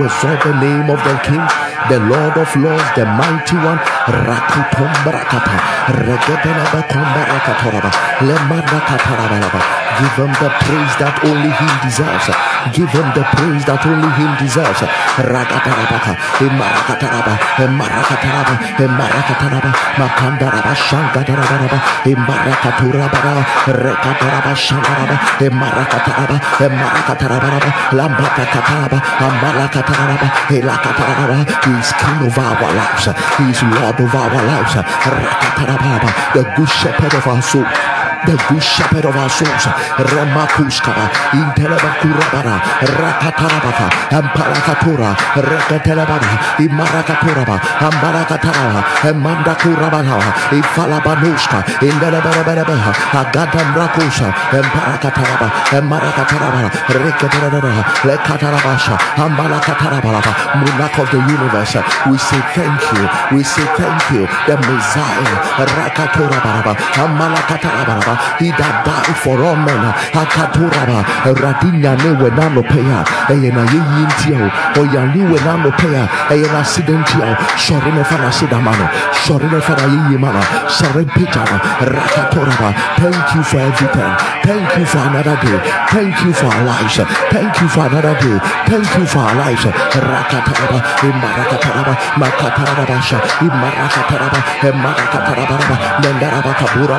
begin the name of the King, the Lord of Lords, the Mighty One. Rakutom Brakata, Regedelaba Kombarakatoraba, Lemanakataraba. Give him the praise that only him deserves. Give him the praise that only him deserves. Rakatarabaka, Imarakataraba, Imarakataraba, Imarakataraba, Makandaraba, Shankataraba, Imarakaturaba, Rekataraba, Shankaraba, Imarakataraba, Imarakataraba, Lambakataraba, Amalakataraba, Elakataraba. Is king of our lives. He is Lord of our lives. The good shepherd of our soul the good shepherd of our souls. Ramakuskaba, Intelebakurabara, Rakatarabaka, Ampalakatura, Rakatelabana, Imarakaturaba, Ambarakataraba, Emandakurabana, Ifalabanuska, Indelebereberebeha, Agadam Rakusha, Emparakataraba, Emarakataraba, Rekatarabara, Lekatarabasha, Ambalakatarabara, Monarch of the universe. We say thank you. We say thank you. The Messiah, Rakaturabara, Amalakatarabara, he that died for all men. Akaturaba, Radinya ne wenano peya, Eyena yintio, Oyani wenano peya, Eyena accidentio, Shorine fana sidamano, Shorine fana yimana, Sare pitana, Rakaturaba. Thank you for everything. Thank you for another day. Thank you for our. Thank you for another day. Thank you for our lives. Rakataraba, Imarakataraba, Makatarabasha, Imarakataraba, Imarakataraba, Mendaraba Kabura,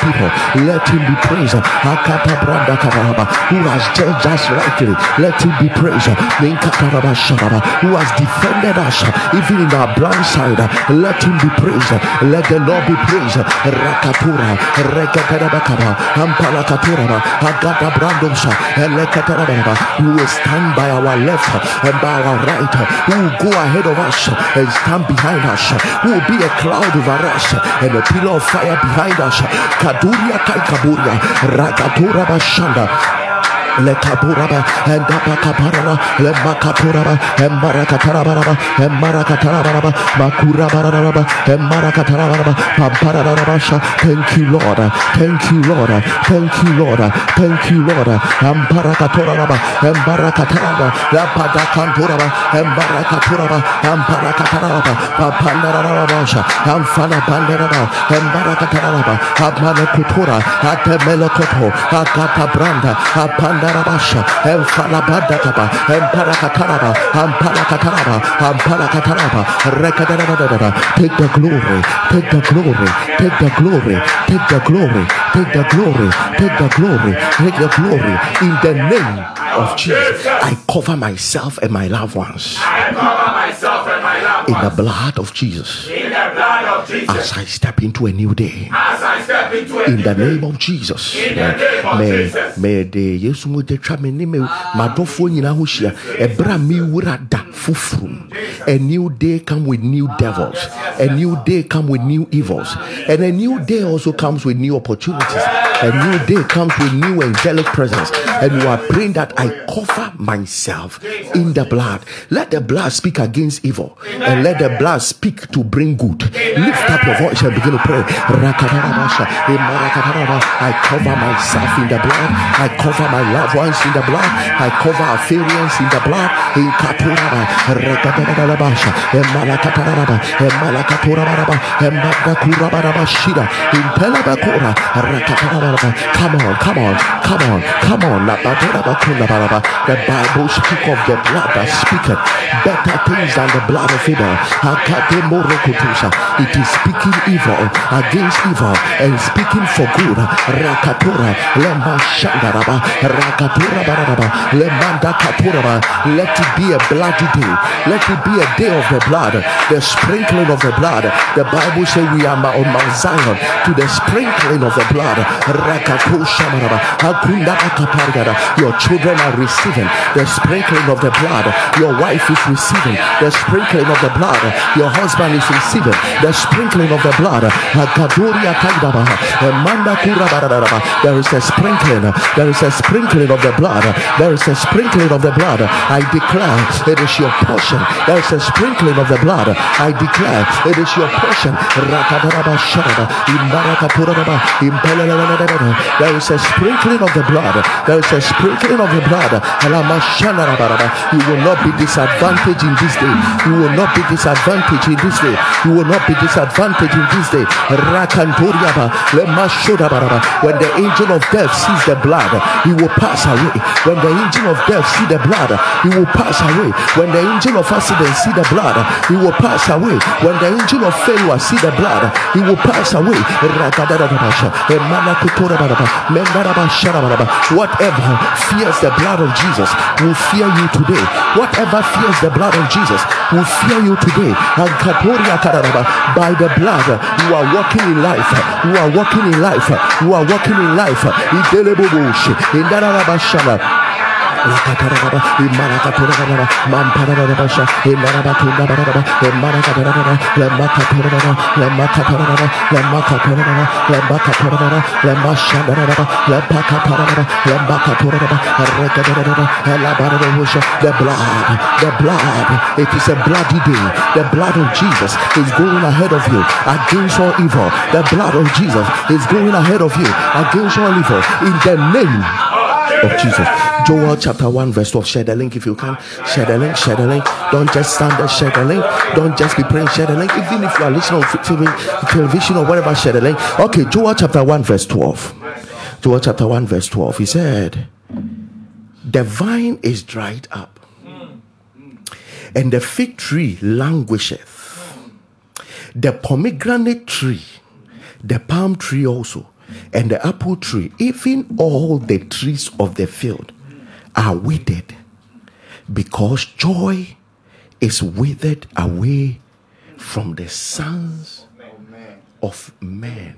people. Let him be praised. Who has judged us rightly. Let him be praised. Who has defended us even in our blind side. Let him be praised. Let the Lord be praised. Rakatura, Rekatarabakaba, Ampalakaturaba, Agata who will stand by our left and by our right, who will go ahead of us and stand behind us, who will be a cloud over us and a pillar of fire behind us. Kaduria kai kaburia, Rakatura bashanda. Lekaburaba and Dapakaparaba, Lemakaturaba, and Marakatarabaraba, and Marakatarabaraba, Makurabaraba, and Marakatarabaraba, Pamparabasha. Thank you, Lord. Thank you, Lord. Thank you, Lord. Thank you, Lord. Amparakatoraba, and Barakataraba, Lapadakanturaba, and Barakaturaba, and Parakataraba, Papandarabasha, and Fana Pandaraba, and Barakataraba, Amanakutura, Atemelokoto, Akata Branda, Apanda. Darabasha, El Falabadakaba, El Parakataraba, El Parakataraba, El Parakataraba, Rekadadadadada. Take the glory, take the glory, take the glory, take the glory, take the glory, take the glory, take the glory in the name of Jesus. I cover myself and my loved ones I cover myself and my loved in the blood of Jesus in the blood of Jesus. As I step into a new day. As I step into a in the name of Jesus. In the name of May Jesus. may de Yesu mo de twa me ne me madɔfoɔ nyinaa ho hyia. Ɛbra a me wura da foforo. A new day come with new devils. A new day come with new evils. And a new day also comes with new opportunities. A new day comes with new angelic presence. And you are praying that I cover myself in the blood. Let the blood speak against evil. And let the blood speak to bring good. Lift up your voice and begin to pray. I cover myself in the blood. I cover my loved ones in the blood. I cover our failures in the blood. In Katuraba, Rakadarabasha, Emarakataraba, Emalakaturaba, Emadakurabaraba Shida, in Telebakura, Rakataraba. Come on, come on, come on, come on. The Bible speak of the blood that speaketh better things than the blood of Abel. It is speaking evil against evil and speaking for good. Rakatura, Lema Rakatura Baraba, Lemanda Katuraba. Let it be a bloody day. day. Let it be a day of the blood, the sprinkling of the blood. The Bible says we are on Mount Zion to the sprinkling of the blood. Your children are receiving the sprinkling of the blood. Your wife is receiving the sprinkling of the blood. Your husband is receiving the sprinkling of the blood. There is a sprinkling. There is a sprinkling of the blood. There is a sprinkling of the blood. I declare it is your portion. There is a sprinkling of the blood. I declare it is your portion. There is a sprinkling of the blood. There is a sprinkling of the blood. You will not be disadvantaged in this day. You will not be disadvantaged in this day. You will not be disadvantaged in this day. When the angel of death sees the blood, he will pass away. When the angel of death see the blood, he will pass away. When the angel of accident see the blood, he will pass away. When the angel of failure see the blood, he will pass away. Whatever fears the blood of Jesus will fear you today. Whatever fears the blood of Jesus will fear you today. By the blood, you are walking in life. You are walking in life. You are walking in life. Lakatarababa, Imarakaturababa, Mamparabasha, Imarabatunda, Imarakatarababa, Lemakaturababa, Lemakatarababa, Lemakaturababa, Lemakaturababa, Lemashadarababa, Lepakatarababa, Lembakaturababa, Rekadarababa, Elabarabusha, the blood, the blood, it is a bloody day. The blood of Jesus is going ahead of you against all evil. The blood of Jesus is going ahead of you against all evil in the name of Jesus. Joel chapter 1, verse 12. Share the link if you can. Share the link, share the link. Don't just stand there, share the link. Don't just be praying, share the link. Even if you are listening on television or whatever, share the link. Okay, Joel chapter 1, verse 12. Joel chapter 1, verse 12. He said, The vine is dried up, and the fig tree languisheth. The pomegranate tree, the palm tree also and the apple tree, even all the trees of the field are withered because joy is withered away from the sons of men.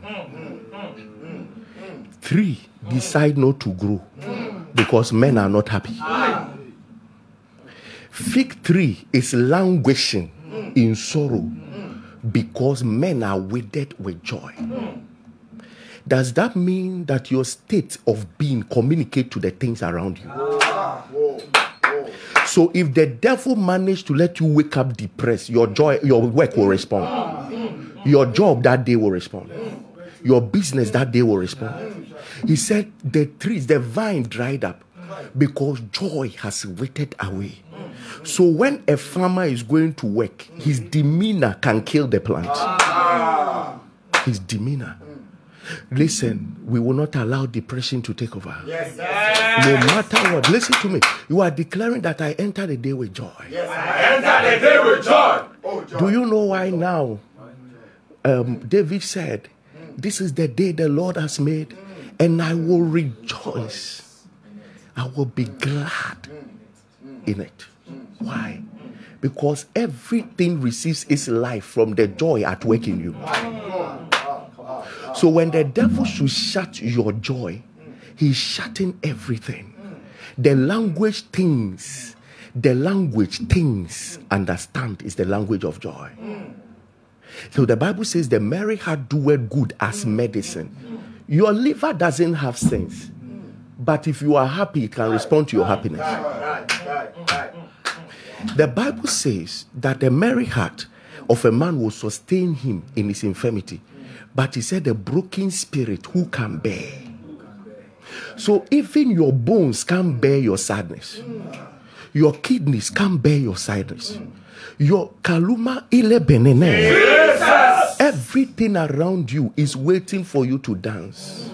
Three decide not to grow because men are not happy. Fig tree is languishing in sorrow because men are withered with joy does that mean that your state of being communicate to the things around you? So if the devil managed to let you wake up depressed, your joy, your work will respond. Your job that day will respond. Your business that day will respond. He said the trees, the vine dried up because joy has withered away. So when a farmer is going to work, his demeanor can kill the plant. His demeanor. Listen, we will not allow depression to take over. Yes. No matter what. Listen to me. You are declaring that I enter the day with joy. Yes, I enter the day with joy. Oh, joy. Do you know why now? Um, David said, This is the day the Lord has made, and I will rejoice. I will be glad in it. Why? Because everything receives its life from the joy at work in you. So when the devil should shut your joy, he's shutting everything. The language things, the language things understand is the language of joy. So the Bible says the merry heart doeth good as medicine. Your liver doesn't have sense. But if you are happy, it can respond to your happiness. The Bible says that the merry heart of a man will sustain him in his infirmity. But he said, a broken spirit, who can bear? So even your bones can't bear your sadness. Your kidneys can't bear your sadness. Your kaluma ile benene. Everything around you is waiting for you to dance.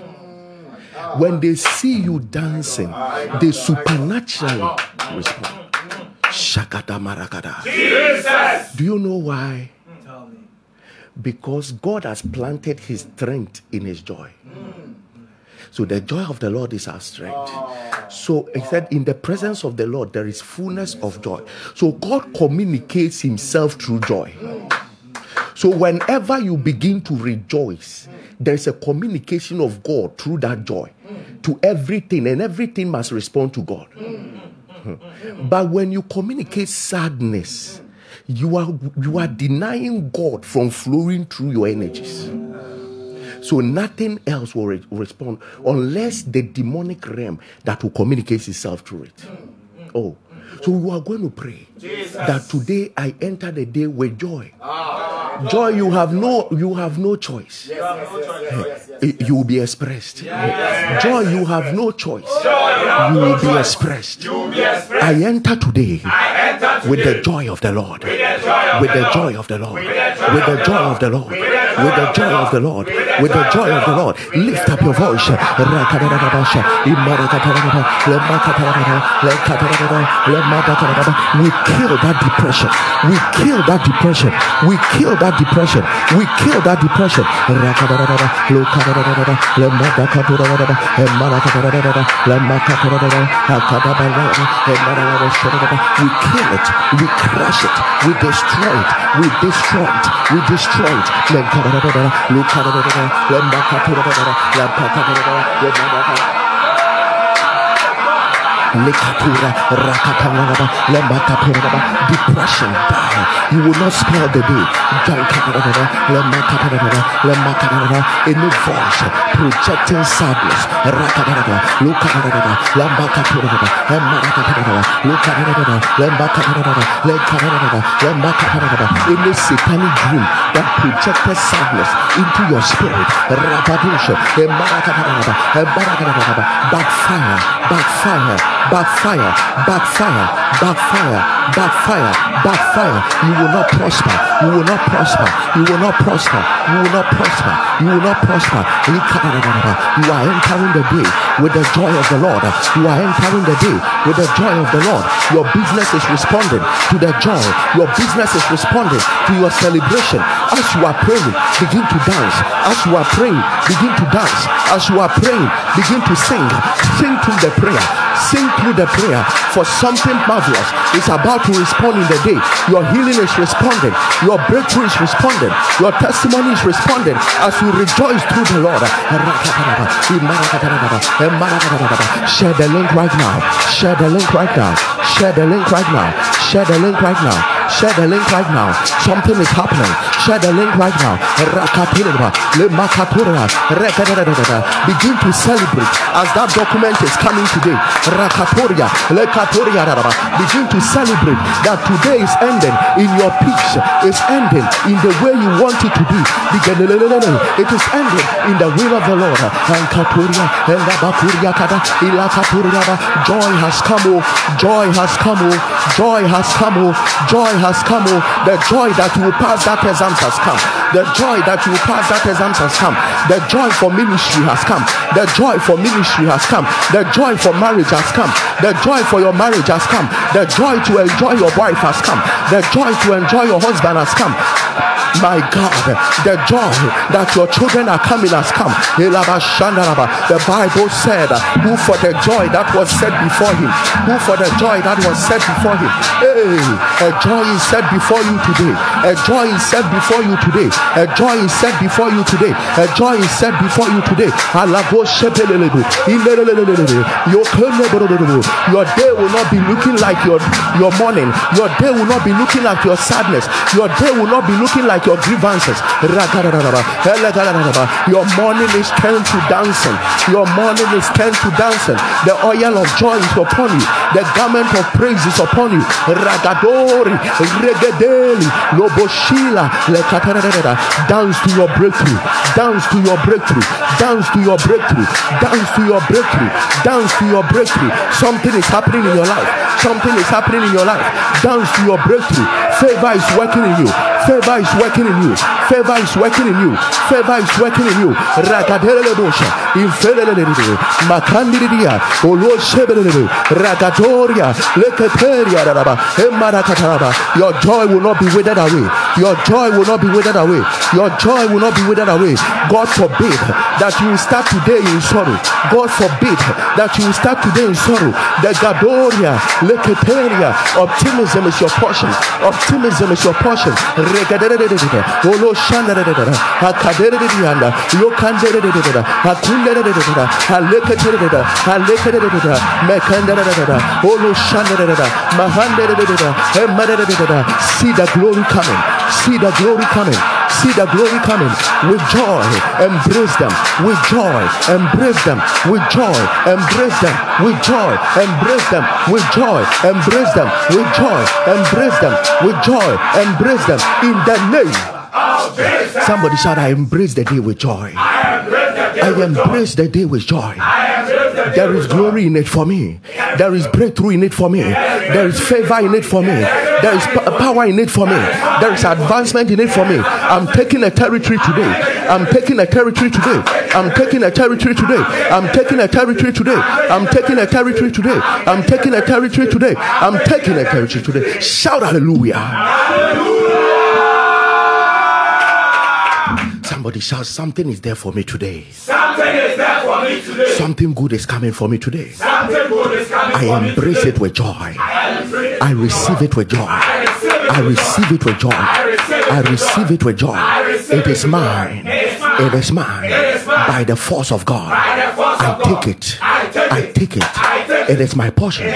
When they see you dancing, they supernaturally respond. Shakata marakada. Do you know why? Because God has planted his strength in his joy. So the joy of the Lord is our strength. So he said, In the presence of the Lord, there is fullness of joy. So God communicates himself through joy. So whenever you begin to rejoice, there's a communication of God through that joy to everything, and everything must respond to God. But when you communicate sadness, you are you are denying God from flowing through your energies. So nothing else will re- respond unless the demonic realm that will communicate itself through it. Oh, so you are going to pray that today I enter the day with joy. Ah, ah, ah, joy, you have no you have no choice. Eh, you will be expressed. Eh, joy, you have no choice. You will be expressed. I enter today with the joy of the Lord. With the joy of the Lord. With the joy of the Lord. With the joy of the Lord. With the joy of the Lord. Lift up your voice. We kill that depression. We kill that depression. We kill that depression. We kill that depression. We kill it. We crush it. We destroy it. We destroy it. We destroy it. Luke, Lekatura, Rakatanaba, Lembatapuraba, depression, die. You will not spell the day. Jankatanaba, Lemakatanaba, Lemakatanaba, any voice projecting sadness. Rakatanaba, Lukatanaba, Lambakatanaba, Lemakatanaba, Lukatanaba, Lembakatanaba, Lekatanaba, Lembakatanaba, any satanic dream that projected sadness into your spirit. Rapadusha, Lemakatanaba, Lemakatanaba, backfire, backfire, backfire, backfire, backfire, backfire, backfire. You will not prosper. You will not prosper. You will not prosper. You will not prosper. You will not prosper. You are entering the day with the joy of the Lord. You are entering the day with the joy of the Lord. Your business is responding to the joy. Your business is responding to your celebration. As you are praying, begin to dance. As you are praying, begin to dance. As you are praying, begin to sing. Sing through the prayer. Sing through the prayer for something marvelous is about to respond in the day. Your healing is responding. Your breakthrough is responding. Your testimony is responding as you rejoice through the Lord. Share the link right now. Share the link right now. Share the link right now. Share the link right now. Share the link right now. Something is happening. Share the link right now. Begin to celebrate as that document is coming today. Begin to celebrate that today is ending in your peace. It's ending in the way you want it to be. It is ending in the will of the Lord. Joy has come. oh. Joy has come. oh. Joy has come. oh. Joy has come. oh. The joy that you will pass that exam has come. The joy that you will pass that exam has come. The joy for ministry has come. The joy for ministry has come. The joy for marriage has come. The joy for your marriage has come. The joy to enjoy your wife has come. The joy to enjoy your husband has come. My God, the joy that your children are coming has come. The Bible said, Who for the joy that was set before him, who for the joy that was set before him. Hey, a joy is set before you today. A joy is set before you today. A joy is set before you today. A joy is set before you today. Your day will not be looking like your, your morning. Your day will not be looking like your sadness. Your day will not be looking like your grievances. Your morning is turned to dancing. Your morning is turned to dancing. The oil of joy is upon you. The garment of praise is upon you. Ragadori, regedeli, loboshila. Dance to your breakthrough. Dance to your breakthrough. Dance to your breakthrough. Dance to your breakthrough. Dance to your breakthrough. Something is happening in your life. Something is happening in your life. Dance to your breakthrough. Favor is working in you. Favor is working working in you. Favor is working in you. Favor is working in you. Makandidia. Olo. Rakadoria. Leketeria. Your joy will not be withered away. Your joy will not be withered away. Your joy will not be withered away. God forbid that you start today in sorrow. God forbid that you start today in sorrow. The Gadoria, Leketeria, optimism is your portion. Optimism is your portion. See the glory coming. See the glory coming. See the glory coming with joy. Embrace them with joy. Embrace them with joy. Embrace them with joy. Embrace them with joy. Embrace them with joy. Embrace them with joy. Embrace them in the name. Somebody shout, I embrace the day with joy. I embrace the day with joy. There is glory in it for me. There is breakthrough in it for me. There is favor in it for me. There is power in it for me. There is advancement in it for me. I'm taking a territory today. I'm taking a territory today. I'm taking a territory today. I'm taking a territory today. I'm taking a territory today. I'm taking a territory today. I'm taking a territory today. Shout hallelujah. Somebody shout, something is there for me today. Something is there for me today. Something good is coming for me today. Something good is coming I for me embrace it with joy. I I receive it with joy. I receive it with joy. I receive it with joy. It is mine. It is mine. By the force of God. I take it. I take it. It is my portion. It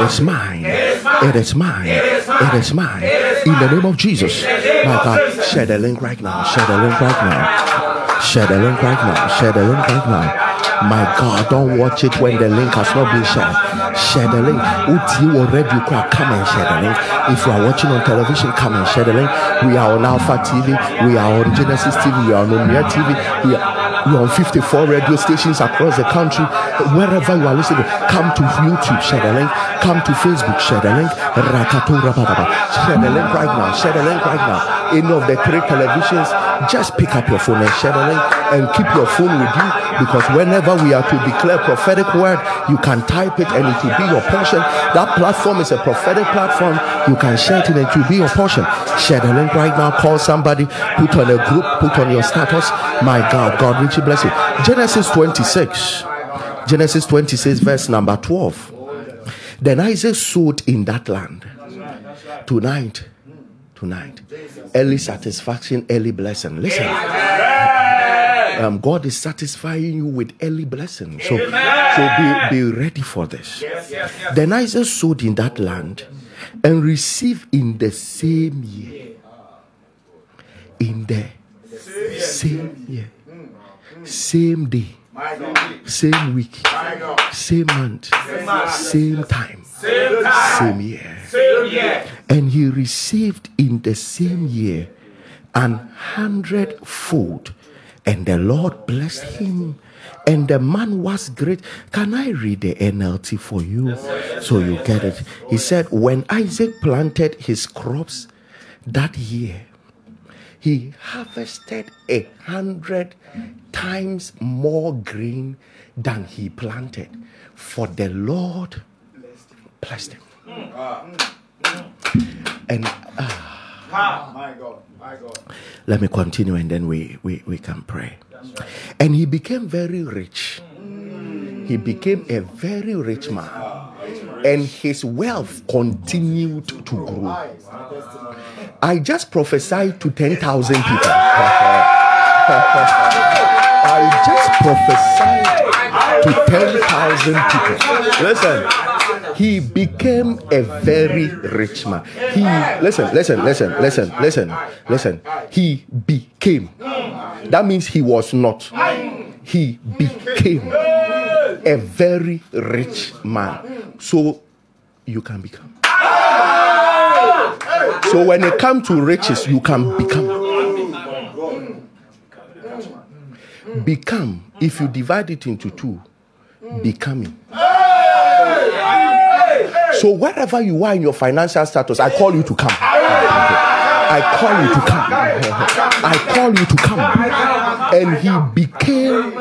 is mine. It is mine. It is mine. In the name of Jesus. My God, share the link right now. Share the link right now. Share the link right now. Share the link right now. My God, don't watch it when the link has not been shared. Share the link. Already you can come and share the link. If you are watching on television, come and share the link. We are on Alpha TV. We are on Genesis TV. We are on Omnia TV. We are we are on 54 radio stations across the country. Wherever you are listening, come to YouTube, share the link. Come to Facebook, share the link. Share the link right now. Share the link right now. Any of the three televisions, just pick up your phone and share the link and keep your phone with you because whenever we are to declare prophetic word, you can type it and it will be your portion. That platform is a prophetic platform. You can share it and it will be your portion. Share the link right now. Call somebody. Put on a group. Put on your status. My God, God richly bless you. Genesis 26. Genesis 26, verse number 12. Then Isaac sowed in that land. Tonight, tonight, early satisfaction, early blessing. Listen, um, God is satisfying you with early blessing. So, so be, be ready for this. Then Isaac sowed in that land and received in the same year. In the same year, same day, same week, same month, same time, same year. Same year. And he received in the same year an hundredfold. And the Lord blessed him. And the man was great. Can I read the NLT for you so you get it? He said, When Isaac planted his crops that year, he harvested a hundred times more grain than he planted, for the Lord blessed him. And ah. Ah, My God, my God. let me continue and then we, we, we can pray. And he became very rich. He became a very rich man. Ah, and his wealth continued to grow. I just prophesied to 10,000 people. I just prophesied to 10,000 people. Listen, he became a very rich man. He, listen, listen, listen, listen, listen, listen. He became. That means he was not. He became a very rich man. So you can become. So when it comes to riches, you can become. Become, if you divide it into two, becoming. So wherever you are in your financial status, I call you to come. I call you to come. I call you to come. And he became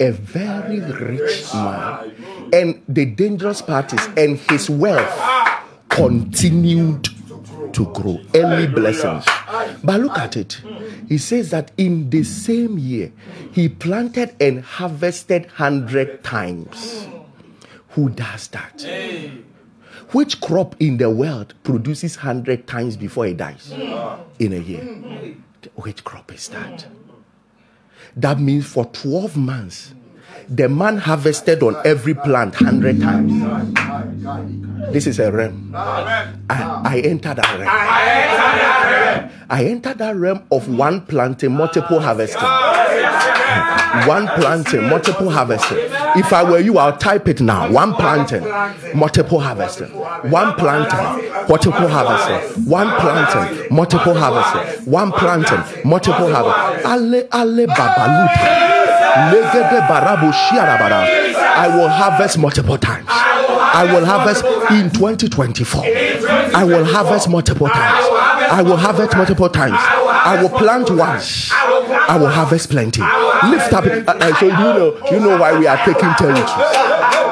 a very rich man. And the dangerous part is, and his wealth continued to grow. Early blessings. But look at it. He says that in the same year, he planted and harvested hundred times. Who does that? Which crop in the world produces 100 times before it dies in a year? Which crop is that? That means for 12 months, the man harvested on every plant 100 times. This is a realm. I, I enter that realm. I enter that realm of one planting, multiple harvesting one planting, multiple harvesting. If I were you, I'll type it now. One planting, multiple harvesting. One planting, multiple harvesting. One planting, multiple harvesting. One planting, multiple harvesting. Ale ale babaluta. I will harvest multiple times. I will harvest in 2024. I will harvest multiple times. I will harvest multiple times. I will plant once. I will harvest plenty. Lift up. Uh, uh, so you know, you know why we are taking territories.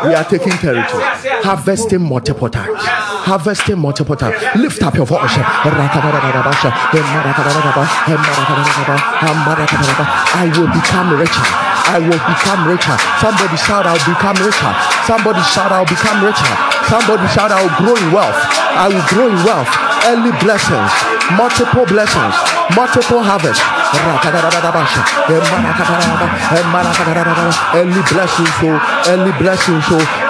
We are taking territory. Harvesting multiple times. Harvesting multiple times. Lift up your voice. I will become richer. I will become richer. Somebody shout, I'll become richer. Somebody shout, I'll become richer. Somebody shout, I'll grow in wealth. I will grow in wealth. Early blessings, multiple blessings, multiple harvest. Early blessings, so early blessings, oh. so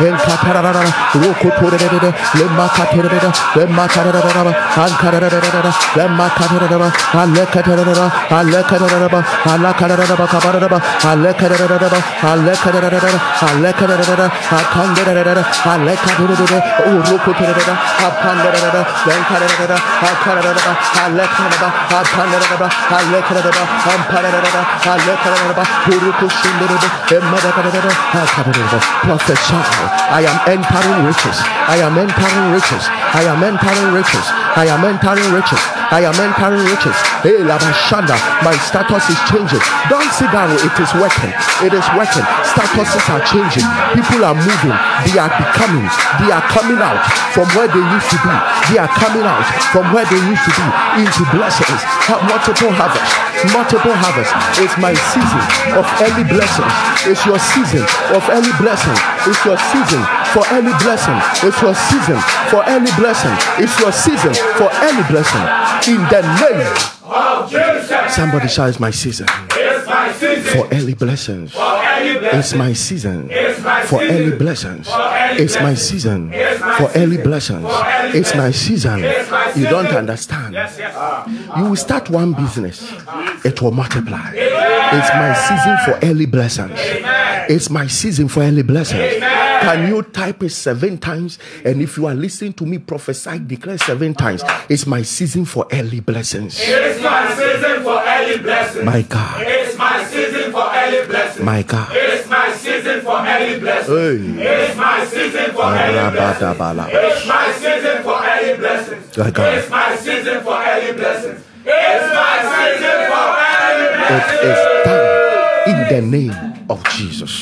I am entering riches. I am entering riches. I am entering riches. I am entering riches. I am entering riches. My status is changing. Don't sit down. It is working. It is working. Statuses are changing. People are moving. They are becoming. Are coming out from where they used to be. They are coming out from where they used to be into blessings. Have multiple harvest. Multiple harvest. It's my season of early blessings. It's your season of early blessing. It's your season for early blessing. It's your season for early blessing. It's your season for early blessing. In the name. Somebody shout, It's my season It's my season for early blessings. It's my season for early blessings. It's my season for early blessings. It's my season. You don't understand. Yes, yes. You will start one business, it will multiply. It's my season for early blessings. It's my season for early blessings. Can you type it seven times? And if you are listening to me prophesy, declare seven times. It's my season for early blessings. It's my season for early blessings. My God, It's my season blessings. my God. It's my season for early blessings. Hey. It's my season for early blessings. Rabadabala. It's my season for early blessings. God. It's my season for early blessings. It's my season for early It blessings. is done in the name of Jesus.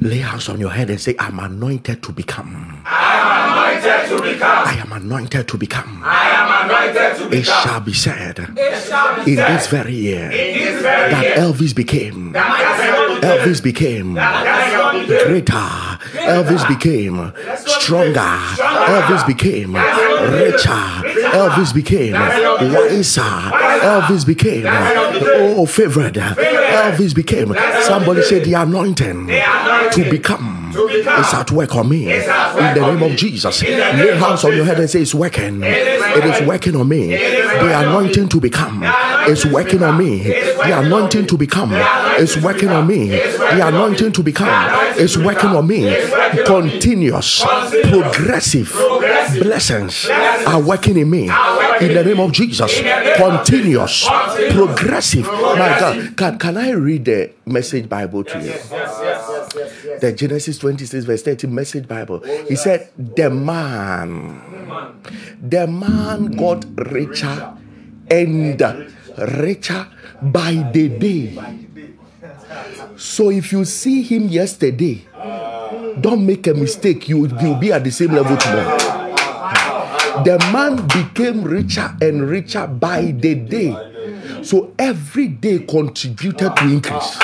Lay hands on your head and say, I'm anointed to become. Anointed to become. I am anointed to become. I am anointed to It shall be said It shall be in this very year in this very that Elvis became. Elvis became greater. Elvis became stronger. Elvis became richer. Elvis became wiser. Elvis became oh favored. Elvis became. Somebody said the anointing to become is at work on me. In the name of Jesus, lay hands on your head and say it's working. It is working on me. The anointing to become is working on me. The anointing to become is working on me. The anointing to become is working on me. Continuous, progressive blessings are working in me. In the name of Jesus, continuous, progressive. My God, can, can I read the message Bible to you? The Genesis 26, verse 30 message Bible. He said, The man The man got richer and richer by the day. So if you see him yesterday, don't make a mistake. You will be at the same level tomorrow. The man became richer and richer by the day. So every day contributed to increase.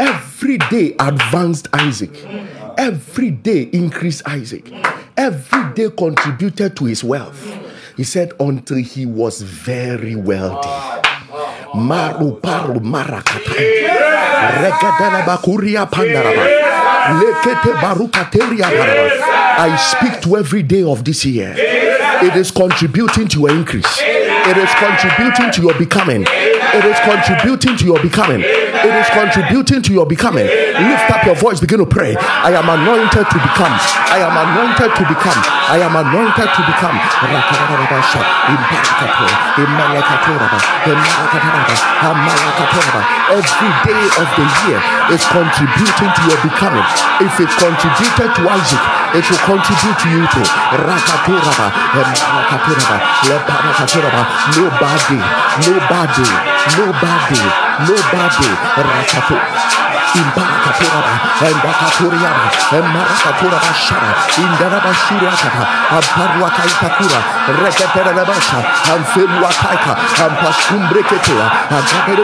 Every day advanced Isaac. Every day increased Isaac. Every day contributed to his wealth. He said, until he was very wealthy. Maru paru marakata. Regadala bakuria pandaraba. I speak to every day of this year. It is contributing to your increase. It is contributing to your becoming. It is contributing to your becoming. It is contributing to your becoming. Lift up your voice, begin to pray. I am anointed to become. I am anointed to become. I am anointed to become. Every day of the year is contributing to your becoming. If it contributed to Isaac, it will contribute to you too. Rakaturaba, nobody, Leparakaturaba. Nobody, nobody, nobody, nobody, Rakatu. Imbakaturaba, Embakaturiaba, Emmarakaturaba Shara, Indaraba Shuriakata, Amparua Kaikakura, Reketerabasha, Amfelua Kaika, Ampaskumbreketea, Ampakere,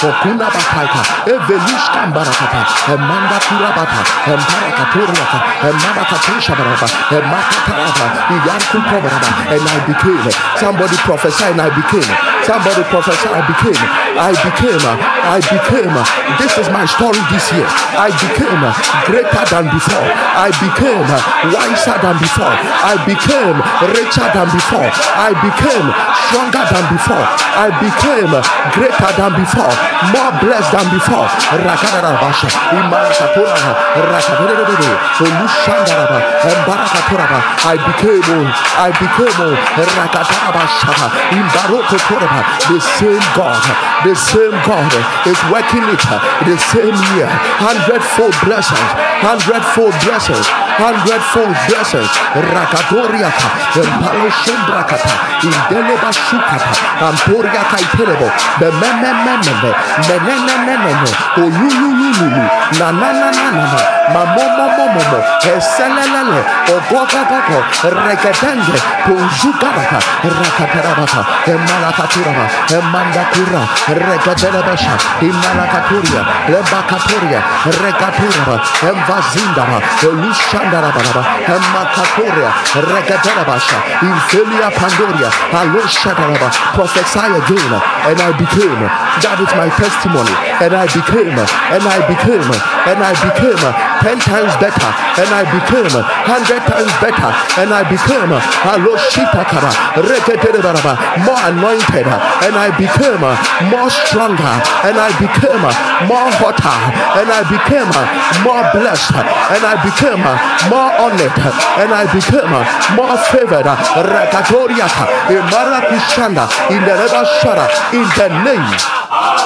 Okuna Bakaika, Evelushka Barakata, Emanda Kurabata, Emparakaturaka, Emmarakatusha Baraba, Emmakataraba, Iyanku Kobaraba, and I became. Somebody prophesy and I became. Somebody prophesy, I became. I became. I became. This is my story this year. I became greater than before. I became wiser than before. I became richer than before. I became stronger than before. I became greater than before. More blessed than before. Rakadarabasha. Embarakaturaba. I became. I became. The same God. The same God is working it. The same year. Hundredfold blessings. Hundredfold blessings. Hundredfold blessings. Rakadoriaka. Empaloshembrakata. Indeleba shukata. Amporiaka itelebo. Bemememememe. Menenenenene. Olulululu. Na na na na na na. Mamomomomomo. Eselelele. Ogogogogo. Rekedenge. Ponjugaraka. Rakatarabaka. Emalakaturaba. Emandakura. Rekedelebesha. Imalakaturia. Lebakaturia. Regaturaba. Emvazindaba. Elushandarabaraba. Emakaturia. Rekedelebasha. Infelia Pandoria. Aloshadaraba. Prophesy again. And I became. That is my testimony. And I became. And I became. And I became ten times better. And I became hundred times better. And I became Aloshitakara. Rekedelebara. More anointed. And I became more stronger. And I became more hotter. And I became more blessed. And I became more honored. And I became more favored. Imarakushanda. In. In the name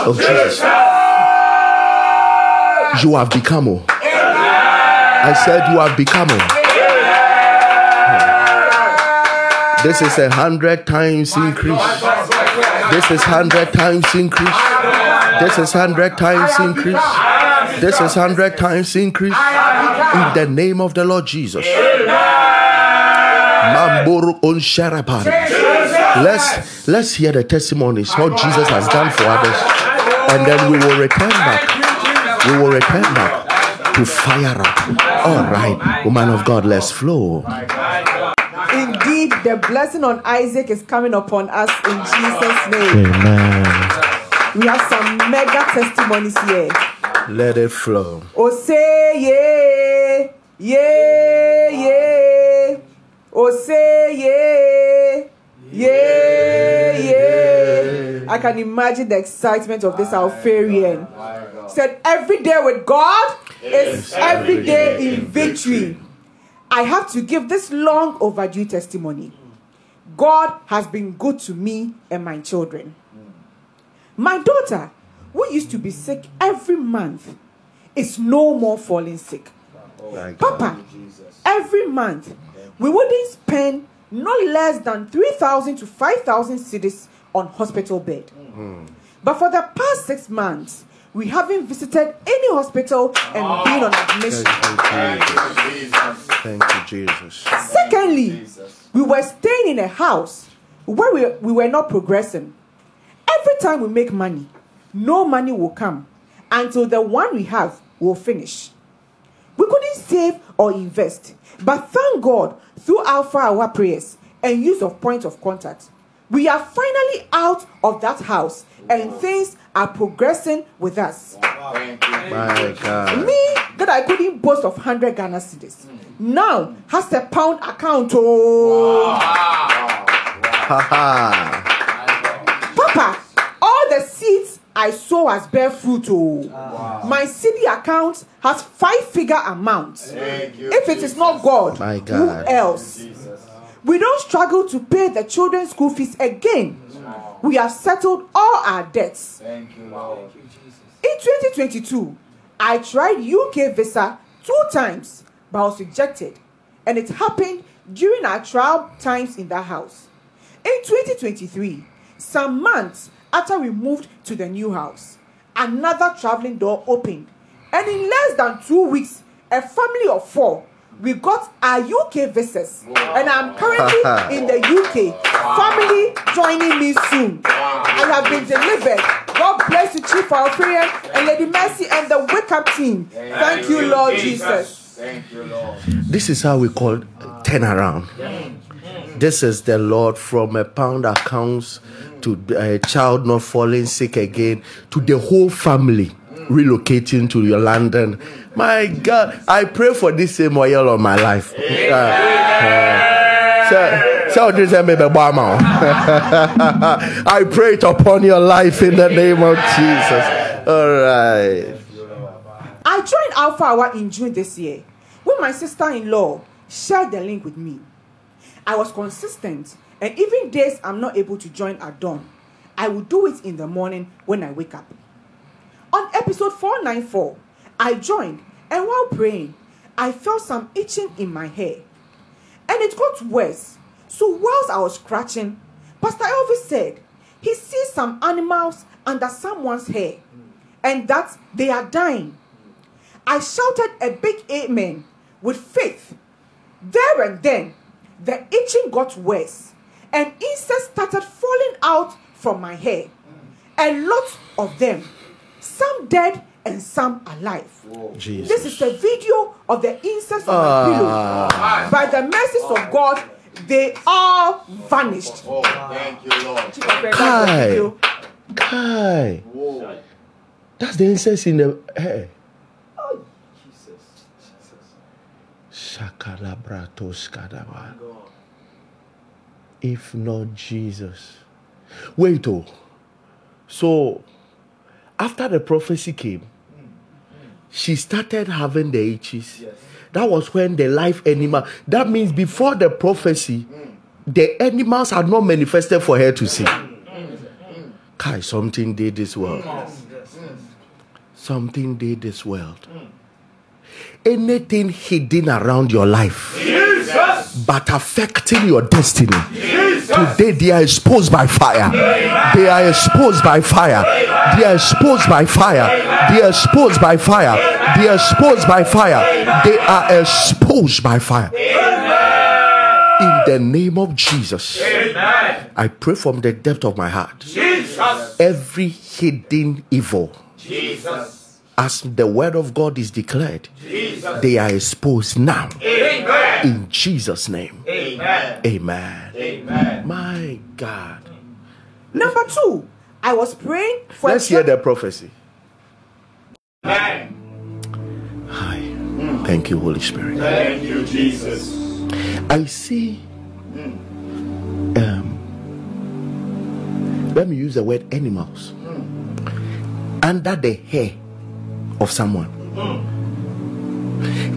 of Jesus. You have become. oh. I said you have become. oh. This is a hundred times increase. This is hundred times increase. This is hundred times increase. This is hundred times increase. In the name of the Lord Jesus. Mamburu on Sharapari. Let's let's hear the testimonies what Jesus has done for others, and then we will return back. We will return back to fire up. All right, woman of God, let's flow. Indeed, the blessing on Isaac is coming upon us in Jesus' name. Amen. We have some mega testimonies here. Let it flow. Oh, say yeah, yeah, yeah. Oh, say yeah, yeah, yeah. I can imagine the excitement of this Alfarian. Said every day with God is every day in victory. I have to give this long overdue testimony. God has been good to me and my children. My daughter, who used to be sick every month, is no more falling sick. Papa, every month we wouldn't spend no less than 3,000 to 5,000 cedis on hospital bed. Hmm. But for the past six months, we haven't visited any hospital and ah. been on admission. Thank you, Jesus. Thank you, Jesus. Secondly, we were staying in a house where we, we were not progressing. Every time we make money, no money will come until the one we have will finish. We couldn't save or invest, but thank God through Alpha Hour prayers and use of point of contact, we are finally out of that house and things are progressing with us. My God. Me that I couldn't boast of 100 Ghana cedis now has a pound account. Oh, Ha ha. I sow as bear fruit. Oh, my CD account has five figure amount. If it is not God, My who God. else? We don't struggle to pay the children's school fees again. We have settled all our debts. Thank you, Lord. In 2022, I tried UK visa two times but I was rejected, and it happened during our trial times in that house. In 2023, some months after we moved to the new house, another traveling door opened, and in less than two weeks, a family of four we got our UK visas, and I'm currently in the UK. Family joining me soon. I have been delivered. God bless you, Chief Alfred and Lady Mercy and the Wake Up team. Thank you, Lord Jesus. Thank you, Lord. This is how we call turnaround. This is the Lord from a pound accounts to a child not falling sick again to the whole family relocating to your London. My God, I pray for this same oil on my life. Uh, uh, so- so this is maybe Obama. I pray it upon your life in the name of Jesus. All right. I joined Alpha Hour in June this year when my sister in law shared the link with me. I was consistent, and even days I'm not able to join at dawn, I will do it in the morning when I wake up. On episode 494, I joined, and while praying, I felt some itching in my hair. And it got worse. So, whilst I was scratching, Pastor Elvis said he sees some animals under someone's hair and that they are dying. I shouted a big amen with faith. There and then, the itching got worse, and insects started falling out from my hair. A lot of them, some dead and some alive. Jesus. This is a video of the insects on Ah. my pillow. By the mercies of God, they all vanished. Oh, thank you, Lord. That's the Kai. Kai. That's the incest in the hair. If not Jesus. Wait, oh. So, after the prophecy came, she started having the itches. That was when the life animal. That means before the prophecy, the animals had not manifested for her to see. Kai, something did this world. Something did this world. Mm. Anything hidden around your life but affecting your destiny. Today they are exposed by fire. They are exposed by fire. They are exposed by fire. They are exposed by fire. They are exposed by fire. They are exposed by fire. In the name of Jesus, I pray from the depth of my heart. Jesus. Every hidden evil, Jesus. As the word of God is declared, Jesus. they are exposed now. Amen. In Jesus' name. Amen. Amen. Amen. My God. Number two, I was praying for Let's hear the prophecy. Amen. Hi. Thank you, Holy Spirit. Thank you, Jesus. I see. Um, let me use the word animals under the hair of someone.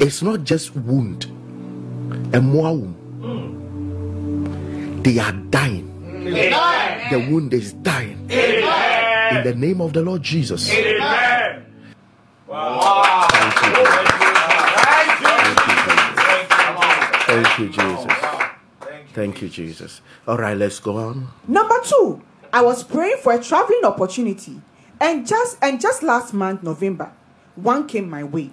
It's not just wound, a more wound. They are dying. Amen. The wound is dying. Amen. In the name of the Lord Jesus. Amen. Wow. Thank you, Thank you, Jesus. Thank you, Jesus. Thank Thank you, Jesus. All right, let's go on. Number two, I was praying for a traveling opportunity, and just and just last month, November, one came my way.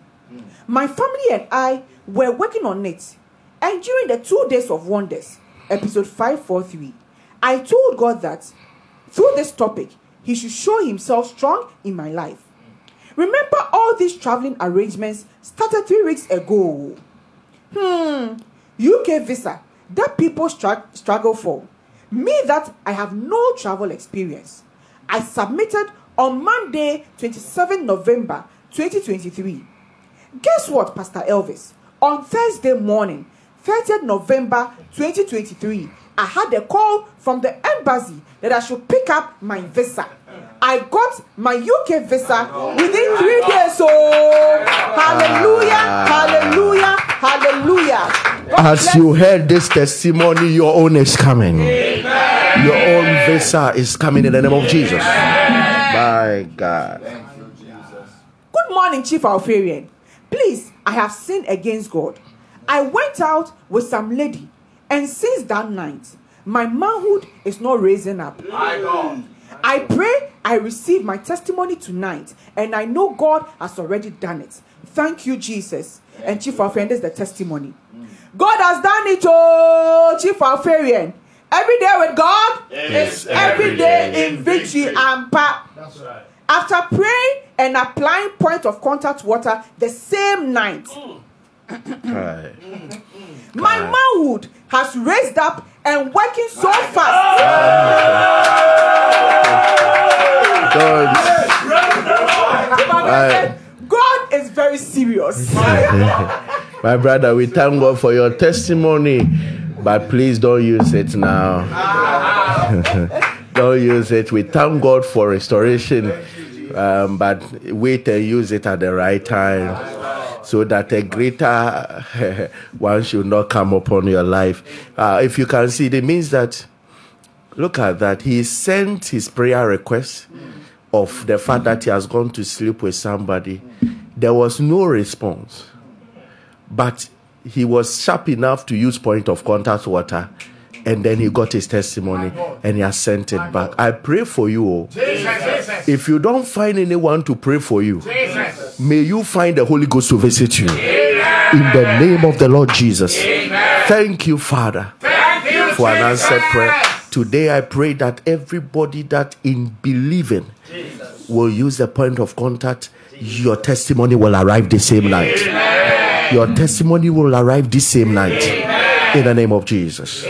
My family and I were working on it, and during the two days of wonders, episode five four three, I told God that through this topic, He should show Himself strong in my life. Remember, all these traveling arrangements started three weeks ago. Hmm, UK visa that people str- struggle for. Me, that I have no travel experience. I submitted on Monday, 27 November 2023. Guess what, Pastor Elvis? On Thursday morning, 30th November 2023, I had a call from the embassy that I should pick up my visa. I got my UK visa within three days. Oh, hallelujah, hallelujah, hallelujah. God As you heard this testimony, your own is coming. Your own visa is coming in the name of Jesus. My God. Thank you, Jesus. Morning, Chief Alfarian. Please, I have sinned against God. I went out with some lady, and since that night, my manhood is not raising up. My God. I pray I receive my testimony tonight, and I know God has already done it. Thank you, Jesus. And Chief Alfarian, this is the testimony. God has done it, oh, Chief Alfarian. Every day with God is every day in victory and power. That's right. After praying and applying point of contact water the same night, mm. Right. Mm. my manhood has raised up and working so fast. God, God is very serious. my brother, we thank God for your testimony, but please don't use it now. don't use it. We thank God for restoration, um, but wait and use it at the right time. So that a greater one should not come upon your life. Uh, if you can see, it means that Look at that. He sent his prayer request of the fact that he has gone to sleep with somebody. There was no response. But he was sharp enough to use point of contact water. And then he got his testimony and he has sent it back. I pray for you. oh. Jesus. If you don't find anyone to pray for you, Jesus. may you find the Holy Ghost to visit you. In the name of the Lord Jesus. Thank you, Father Thank you, for an answered prayer. Today, I pray that everybody that in believing will use the point of contact, your testimony will arrive the same night. Your testimony will arrive this same night. In the name of Jesus.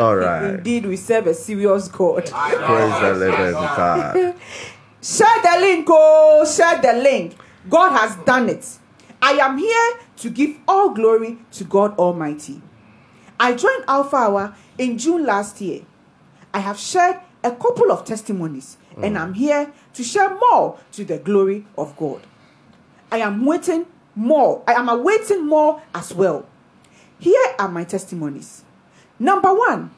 All right. Indeed, we serve a serious God. Praise the living God. Share the link, oh, share the link. God has done it. I am here to give all glory to God Almighty. I joined Alpha Hour in June last year. I have shared a couple of testimonies, and mm. I'm here to share more to the glory of God. I am waiting more. I am awaiting more as well. Here are my testimonies. Number one,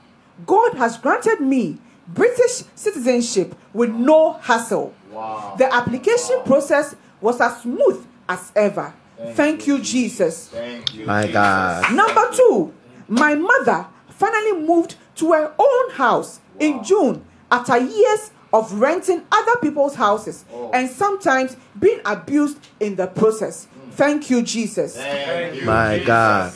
God has granted me British citizenship with no hassle. Wow. The application process was as smooth as ever. Thank, you, Jesus. Thank you. My God. Number two, my mother finally moved to her own house in June after years of renting other people's houses oh. and sometimes being abused in the process. Mm. Thank you, Jesus. Thank you. My God.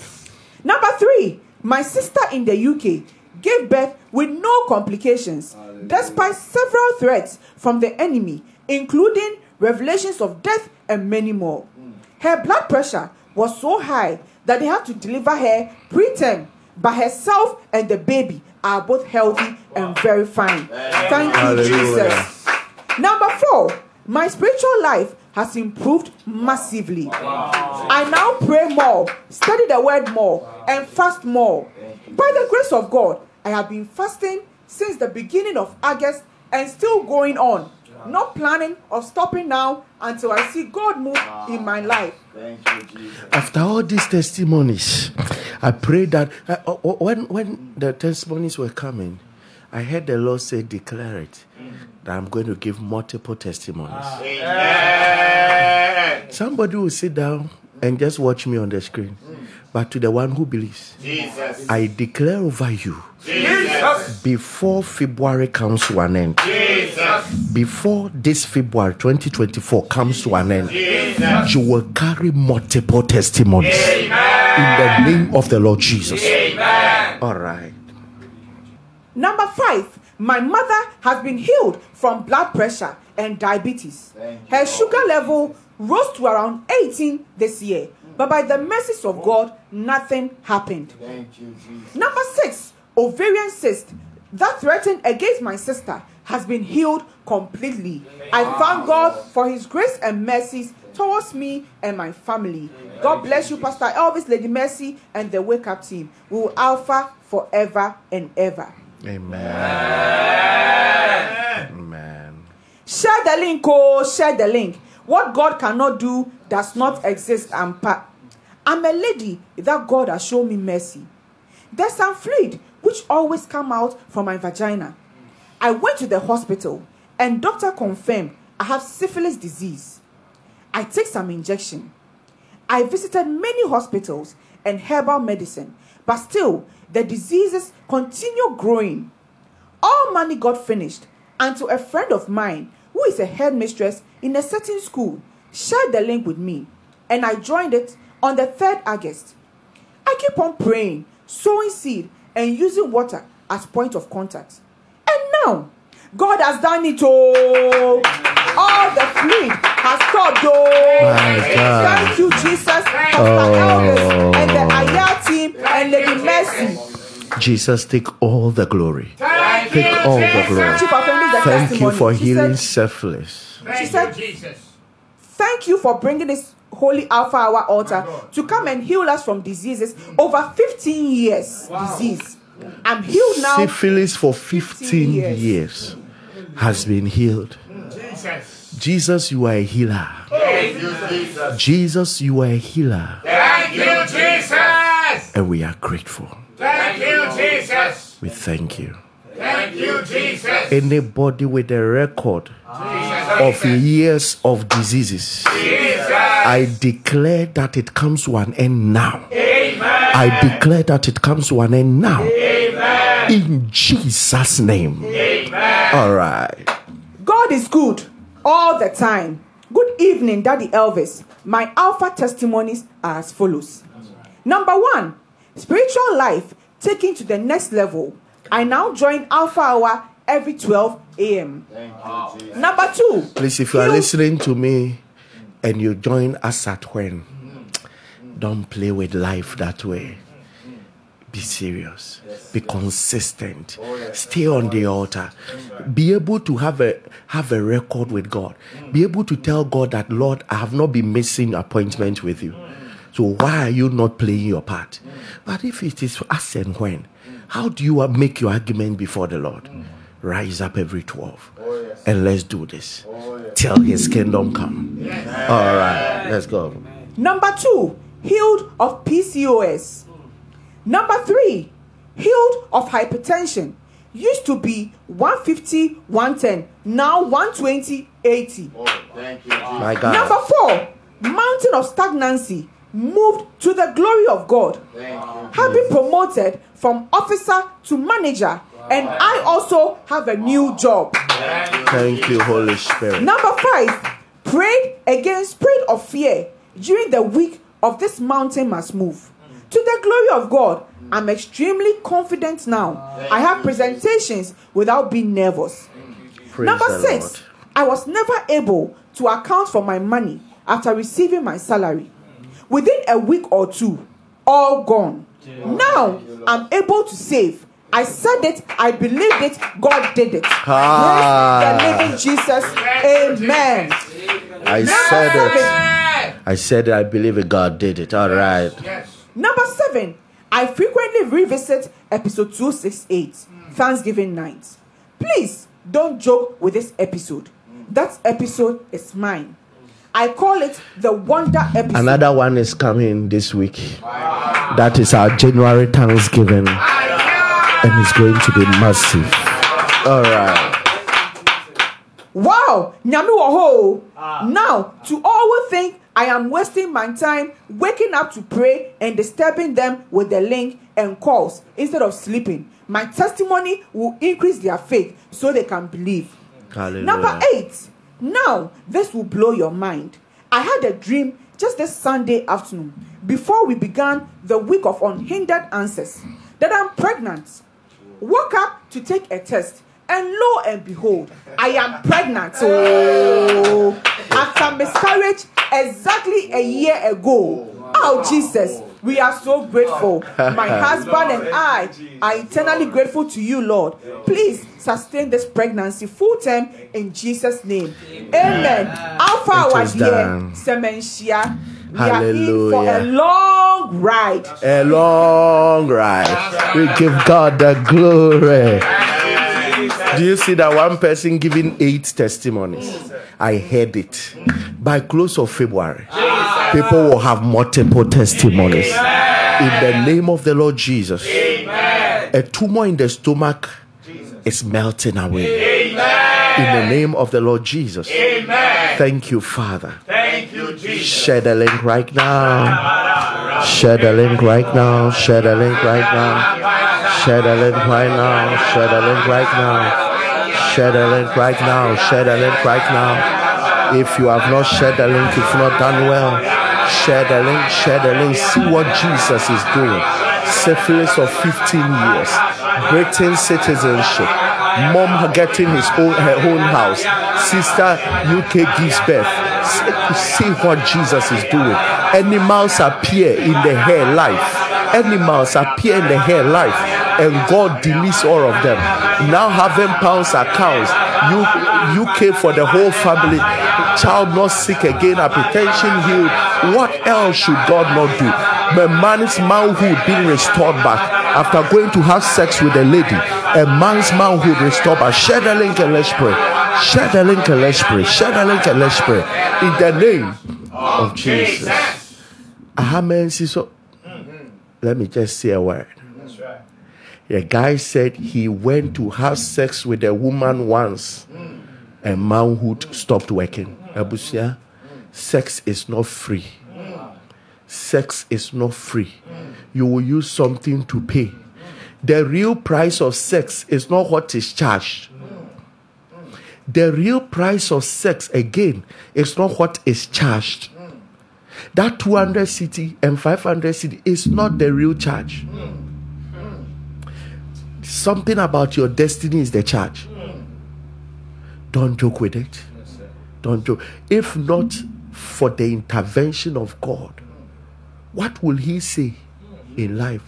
Number three, my sister in the UK gave birth with no complications, despite several threats from the enemy, including revelations of death and many more. Hmm. Her blood pressure was so high that they had to deliver her preterm, but herself and the baby are both healthy and very fine. Thank you, Hallelujah. Jesus. Number four, my spiritual life has improved massively. I now pray more, study the word more, and fast more. By the grace of God, I have been fasting since the beginning of August and still going on. Not planning of stopping now until I see God move in my life. Thank you, Jesus. After all these testimonies, I pray that uh, uh, when when the testimonies were coming, I heard the Lord say, "Declare it." That I'm going to give multiple testimonies. Amen. Somebody will sit down and just watch me on the screen, but to the one who believes. Jesus. I declare over you Jesus. before February comes to an end, Jesus. before this February 2024 comes to an end, Jesus. you will carry multiple testimonies Amen. in the name of the Lord Jesus. Amen. All right. Number five, my mother has been healed from blood pressure and diabetes. Her sugar level rose to around 18 this year, but by the mercies of God, nothing happened. Thank you, Jesus. Number six, ovarian cyst that threatened against my sister has been healed completely. I thank God for His grace and mercies towards me and my family. God bless you, Pastor Elvis, Lady Mercy, and the Wake Up team. We will Alpha forever and ever. Amen. Amen. Share the link, oh, share the link. What God cannot do does not exist. I'm, pa- I'm a lady that God has shown me mercy. There's some fluid which always come out from my vagina. I went to the hospital and doctor confirmed I have syphilis disease. I take some injection. I visited many hospitals and herbal medicine, but still the diseases continue growing. All money got finished, and to a friend of mine who is a headmistress in a certain school shared the link with me, and I joined it on the 3rd August. I keep on praying, sowing seed, and using water as point of contact. And now, God has done it all. All the fluid has stopped. Oh, My God. thank you, Jesus, Pastor Oh. Elvis, and the Aya team, and Lady Mercy. Jesus, take all the glory. Thank Take you, all the glory. Chief Offender is the Thank you for healing said, syphilis. Thank said- Jesus. Thank you for bringing this holy Alpha Hour altar to come and heal us from diseases over 15 years. Disease. I'm healed now. Syphilis for 15 years. years has been healed. Jesus. Jesus, you are a healer. Thank you, Jesus. Jesus, you are a healer. Thank you, Jesus. And we are grateful. Thank you, Jesus. We thank you. Thank you, Jesus. Anybody with a record Jesus. Of years of diseases, Jesus. I declare that it comes to an end now. Amen. I declare that it comes to an end now. Amen. In Jesus' name. Amen. All right. God is good all the time. Good evening, Daddy Elvis. My Alpha testimonies are as follows. Number one, spiritual life taken to the next level. I now join Alpha Hour every 12 a.m. Thank you, Number two, Please, if you are listening to me and you join us at when, mm. don't play with life that way. Be serious. Be consistent. Oh, Stay on the altar. Be able to have a have a record with God. Mm. Be able to tell God that Lord, I have not been missing appointment with you. So why are you not playing your part? Mm. But if it is us and when, how do you make your argument before the Lord? Rise up every 12 and let's do this till his kingdom come. All right, let's go. Number two, healed of PCOS. Number three, healed of hypertension. Used to be 150, 110, now 120, 80. Oh, thank you, Jesus. My God. Number four, mountain of stagnancy moved to the glory of God. Thank you. Have been promoted from officer to manager, and I also have a new job. Thank you, Holy Spirit. Number five, prayed against spirit of fear during the week of this mountain must move. To the glory of God, I'm extremely confident now. I have presentations without being nervous. Praise Number six. I was never able to account for my money after receiving my salary. Within a week or two, all gone. Now I'm able to save. I said it, I believed it, God did it. Ah. Praise the living Jesus. Amen. I said it. I said it. I believe it. God did it. All right. Yes. Number seven, I frequently revisit episode 268, Thanksgiving night. Please don't joke with this episode. That episode is mine. I call it the wonder episode. Another one is coming this week. That is our January Thanksgiving, and it's going to be massive. All right. Wow, Nyami Waho. Ah. Now, to all who think I am wasting my time waking up to pray and disturbing them with the link and calls instead of sleeping. My testimony will increase their faith so they can believe. Hallelujah. Number eight. Now, this will blow your mind. I had a dream just this Sunday afternoon before we began the week of unhindered answers that I'm pregnant. Woke up to take a test, and lo and behold, I am pregnant. Oh, after miscarriage exactly a year ago. Oh, oh Jesus. We are so grateful. My husband and I are eternally grateful to you, Lord. Please sustain this pregnancy full term in Jesus' name. Amen. Alpha It our is We are in for a long ride. A long ride. We give God the glory. Do you see that one person giving eight testimonies? I heard it. By close of February, people will have multiple testimonies. In the name of the Lord Jesus, a tumor in the stomach is melting away. In the name of the Lord Jesus. Amen. Thank you, Father. Thank you, Jesus. Share the link right now. Share the link right now. Share the link right now. Share the link right now. Share the link right now. Share the link right now. Share the link right now. If you have not shared the link, if not done well, share the link. Share the link. See what Jesus is doing. Syphilis of 15 years. Britain citizenship. Mom getting his own her own house. Sister UK gives birth. See, see what Jesus is doing. Animals appear in the hair life. Animals appear in the hair life, and God deletes all of them. Now having pounds accounts, you you came for the whole family. Child not sick again, hypertension healed. What else should God not do? The man's manhood being restored back after going to have sex with a lady. A man's manhood restored back. Share the link and let's pray. Share the link and let's pray. Share the link and let's pray. In the name of Jesus. Amen. So let me just say a word. The guy said he went to have sex with a woman once, and manhood stopped working. Abusua, sex is not free. Sex is not free. You will use something to pay. The real price of sex is not what is charged. The real price of sex, again, is not what is charged. That 200 cedi and 500 cedi is not the real charge. Something about your destiny is the charge. Don't joke with it. Don't joke. If not for the intervention of God, what will He say in life?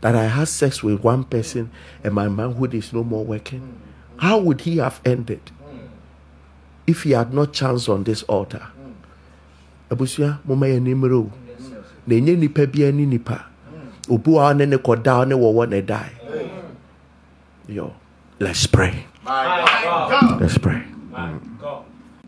That I had sex with one person and my manhood is no more working? How would He have ended if He had not chanced on this altar? abusua moma yɛ nimmerɛ o na ɛnyɛ nipa bia ne ne ne ne yo let's pray. Let's pray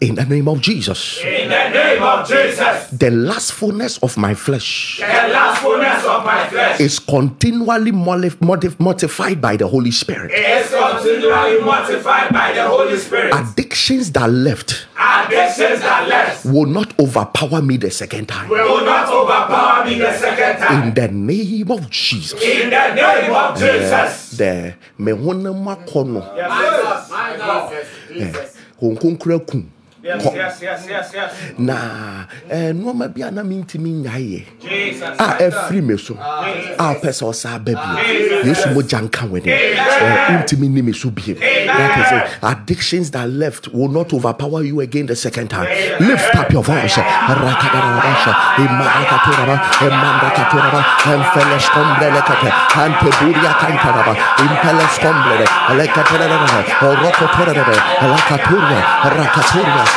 in the name of jesus In the name of Jesus, the lustfulness of my flesh the lastfulness of my flesh is continually mortified by the holy spirit is continually mortified by the Holy Spirit. addictions that left Addictions that left will not overpower me the second time will not overpower me the second time. in the name of jesus In the name of Jesus. the me honam akɔ no Yes, My God. Eh, jesus. honkonkora kum yes, yes, yes, yes, yes. Yes yes yes na eh, nneɛma bi a na mentumi nyaeɛ Jesus. a ɛfiri me so. A wopɛ sɛ ɔsa ba bio yesu mogya nka w'ani Eh, wontumi nni me so bio that is it addictions that left will not overpower you again the second time. Lift up your voice. Rakadarabasha, Imarakaturaba, Emandakaturaba, Emfeleskombrelekate, Anteburia Kantaraba,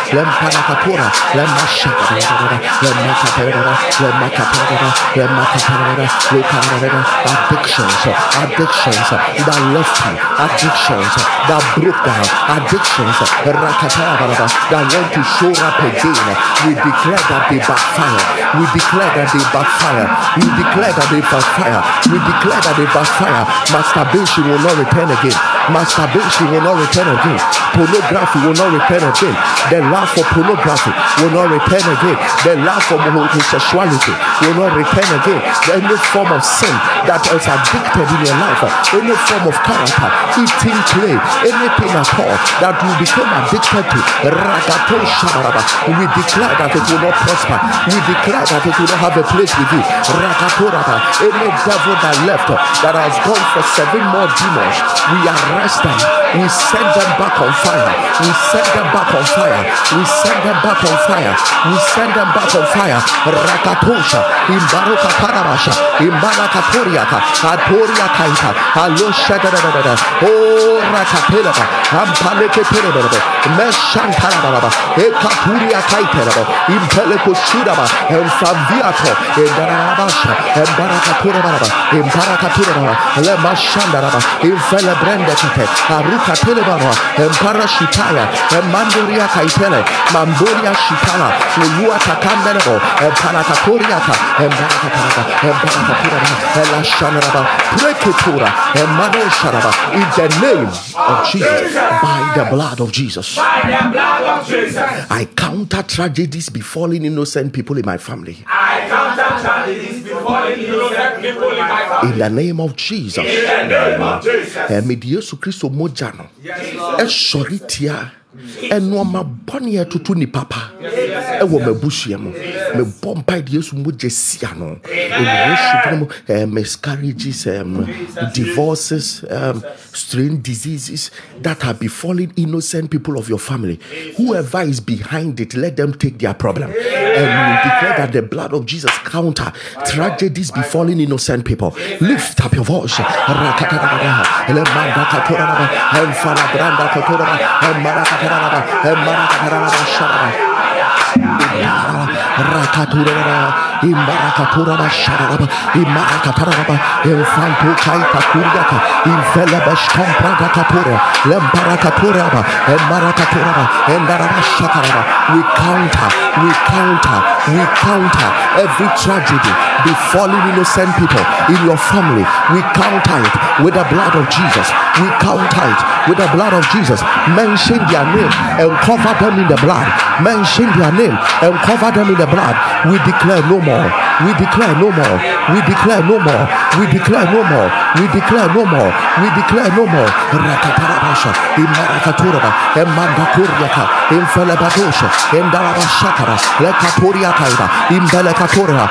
Impeleskombrele, Alekatarababa, Orokotoraba, Alakaturia, Rakaturia, Lemparakatura, Lemashakataraba, Lemakataraba, Lemakataraba, Lemakataraba, Lukanaraba, addictions, addictions that left you, addictions that broke down, addictions, Rakataraba, that want to show up again. We declare that they backfire. We declare that they backfire. We declare that they backfire. We declare that they backfire. Masturbation will not return again. Masturbation will not return again. Pornography will not return again. The love for pornography will not return again. The love for homosexuality will not return again. Any form of sin that is addicted in your life, any form of character, eating clay, anything at all that you become addicted to, we declare that it will not prosper. We declare that it will not have a place with you. Any devil that left that has gone for seven more demons, we arrest them. We send them back on fire. We send them back on fire. We send them back on fire. We send them back on fire. Rakatosha, Imbaruka Parabasha, Imbaraka Toriaka, Atoria Kaita, Alosha. Oh Rakapelaba, Ampaleke Peleba, Meshantaraba, Ekapuria Kaiteraba, Impeleko Shudaba, and Saviato, Embarabasha, Embarakaturaba, Embarakaturaba, Lemashandaraba, Infelebrende Kate, Aruka Telebara, Emparashitaya, Emandoria Kaitele, Mamboria Shitala, Lua Takandelebo, Emparakatoriata, Embarakataraba, Embarakaturaba, Elashanaraba, Preketura, Emano Sharaba, in the name of Jesus, by the blood of Jesus. By the blood of Jesus. I counter tragedies befalling innocent people in my family. I counter tragedies befalling innocent people in my family. In the name of Jesus. In the name of Jesus. Ɛmɛ de Yesu Kristo Yes, Lord. Ɛsɔre tia ɛnoɔma bɔne ɛtoto nipa pa ɛwɔ m'abusua mu mebɔ mpae de Yesu mogya sia no ɛwɔ mu eh, miscarriages um, divorces um, strange diseases that are befalling innocent people of your family. Whoever is behind it let them take their problem. And declare that the blood of Jesus counter tragedies befalling innocent people. Lift up your voice Emarakataraba, Emarakataraba, Sharaba. Rakaturaba, Imarakaturaba, Sharaba, Imarakataraba, Infanto Kaita Kuriaka, Infelebes Comprada Katura, Lemparakaturaba, Emarakaturaba, Endaraba Shakaraba. We counter, we counter, we counter every tragedy befalling innocent people in your family. We counter it with the blood of Jesus. We counter it with the blood of Jesus. Mention their name and cover them in the blood. Mention their name and cover them in the blood. We declare no more. We declare no more. We declare no more. We declare no more. We declare no more. We declare no more. Rakatarabasha, Imarakaturaba, Emandakuriaka, Infelebadosha, Indarabashakara, Imbelekatura,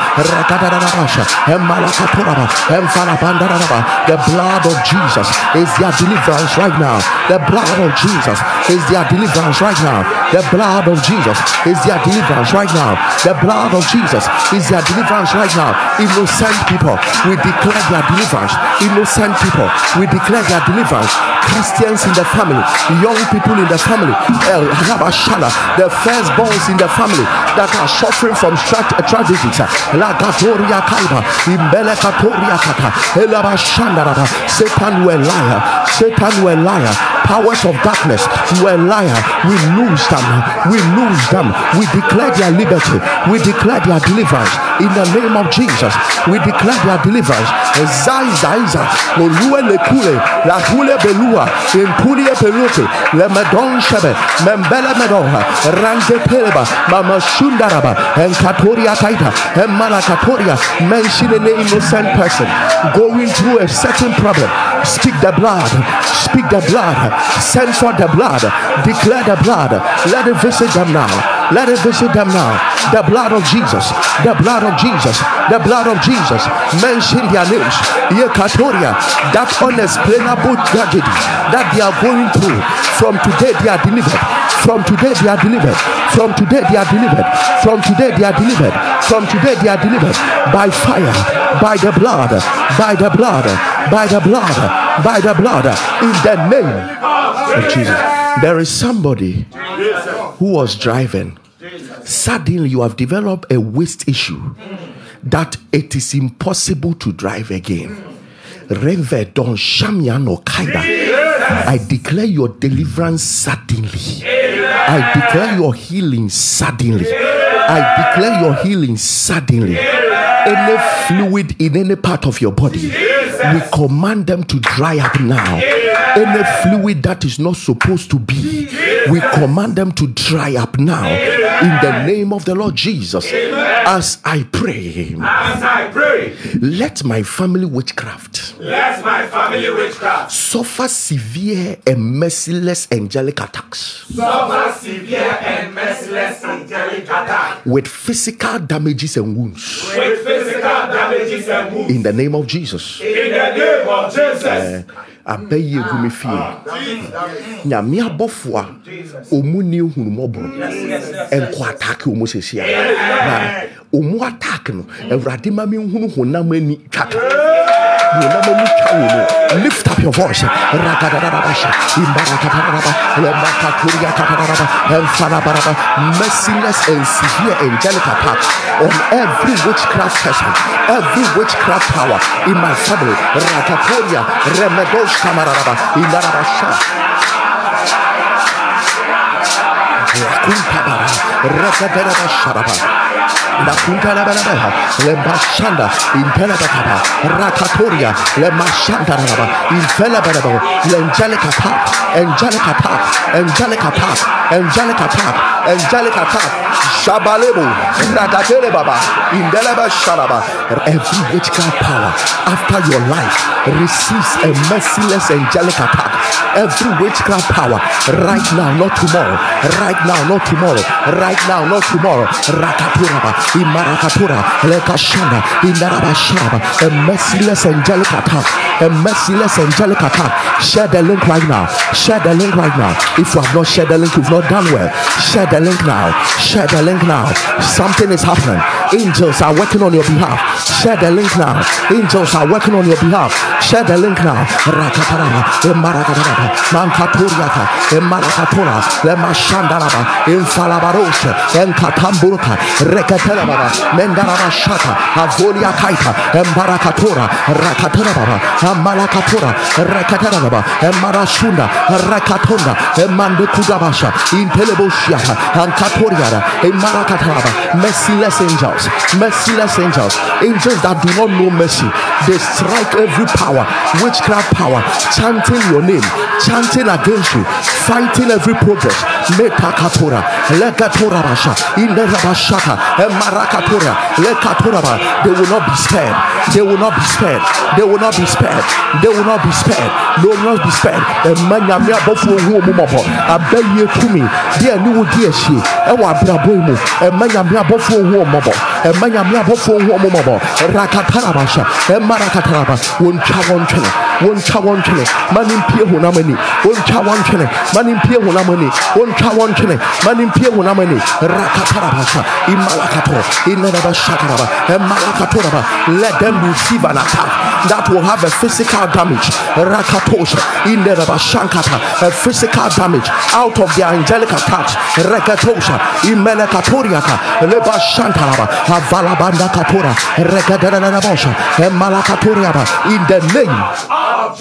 Emalakaturaba, Emfalabandaraba. The blood of Jesus is their deliverance right now. The blood of Jesus is their deliverance right now. The blood of Jesus is their deliverance right now. The blood of Jesus is their deliverance right now. Innocent people, we declare their deliverance. Innocent people, we declare their deliverance. Christians in the family, young people in the family, the firstborns in the family that are suffering from tra- tragedies. Satan, you liar. Satan, you liar. Powers of darkness, you a liar. We lose them. We lose them. We declare their liberty. We declare their deliverance in the name of Jesus. We declare their deliverance. Zai Zaiza, Olue Lekule, La Hule Belua, Impulie Peluke, Lemedon Shebe, Membele Medoha, Rande Peleba, Mama Shundaraba, and Katoria Kaita, and Malakatoria, mention an innocent person. Going through a certain problem. Speak the blood, speak the blood, send for the blood, declare the blood, let it visit them now. Let it visit them now. The blood of Jesus, the blood of Jesus, the blood of Jesus. Mention their names. Yekatoria, that unexplainable tragedy that they are going through. From today, they are delivered. From today, they are delivered. From today, they are delivered. From today, they are delivered. From today, they are delivered by fire, by the blood, by the blood, by the blood, by the blood, in the name of Jesus. There is somebody who was driving. Suddenly, you have developed a waist issue that it is impossible to drive again. Reve don shamiano kaida. I declare your deliverance suddenly. I declare your healing suddenly. I declare your healing suddenly. Any fluid in any part of your body, we command them to dry up now. Any fluid that is not supposed to be, we command them to dry up now in the name of the Lord Jesus. As I pray, As I pray, let my family witchcraft let my family witchcraft suffer severe and merciless angelic attacks suffer severe and merciless angelic attack with physical damages and wounds with physical damages and wounds. in the name of Jesus. In the name of Jesus. Uh, abɛyi egu me fie. Nyame abɔfo a ɔmu ni ehunumɔborɔ ɛnkɔ atake ɔmu sisi a na ɔmu atake no awurade ma mi nhunu honam ani twaka lift up your voice. Merciless and severe angelic attack on every witchcraft person every witchcraft power in my family. Rakatoria remedos kamararaba indarabasha Rakuntabara, Rakadarabasharaba, Nakuntalabalaba, Lembashanda, Intelabakaba, Rakatoria, Lemashandaraba, Infelabalaba, Angelic attack, angelic attack, angelic attack, angelic attack, angelic attack, Shabalebo, Rakatere Baba, Indelaba Sharaba, every witchcraft power after your life receives a merciless angelic attack. Every witchcraft power right now, not tomorrow, right now, not tomorrow, right now, not tomorrow. Rakaturaba, Imarakatura, Lekashanda, Indaraba Sharaba, a merciless angelic attack, a merciless angelic attack. Share the link right now. Share the link right now. If you have not shared the link, you've not done well. Share the link now. Share the link now. Something is happening. Angels are working on your behalf. Share the link now. Angels are working on your behalf. Share the link now. Rakataraba, Emarakataraba, Mankaturiaka, Emarakatura, Lemashandaraba, Infalabarosha, Enkatamburuka, Rekataraba, Mendaraba Shata, Avolia Kaita, Embarakatura, Rakataraba, Amalakatura, Rekataraba, Emarashunda, Rakatonda, Emandukudabasha, Inteleboshia, Ankaturiara, Emarakataraba, merciless angels, merciless angels, angels that do not know mercy. They strike every power, witchcraft power, chanting your name, chanting against you, fighting every progress. Metakatura, Lekatura Basha, Inderabashaka, Eh, Emarakatura, Lekaturaba. They will not be spared. They will not be spared. They will not be spared. They will not be spared. They will not be spared. Emanyamia bofu ohu omumobo. Abaye kumi. Dia ni wo dia hie. Ewa abrabo mu. Emanyamia bofu ohu omumobo. Emanyamia bofu ohu omumobo. Rakatarabasha. Emarakataraba. Wontwa wontwene. Wontwa wontwene. Manimpie honamani. Wontwa wontwene. Manimpie honamani. Wontwa wontwene. Manimpie honamani. Rakatarabasha. Imalakato. Inadabashakaraba. Emalakatoraba. Let them receive an attack that will have a physical damage. Rakatosha. Inadabashankata. A physical damage out of their angelic attacks. Rekatosha. Imelekatoriaka. Lebashantaraba. Avalabanda katora. Rekadaranabosha. Emalakatoriaba. In the name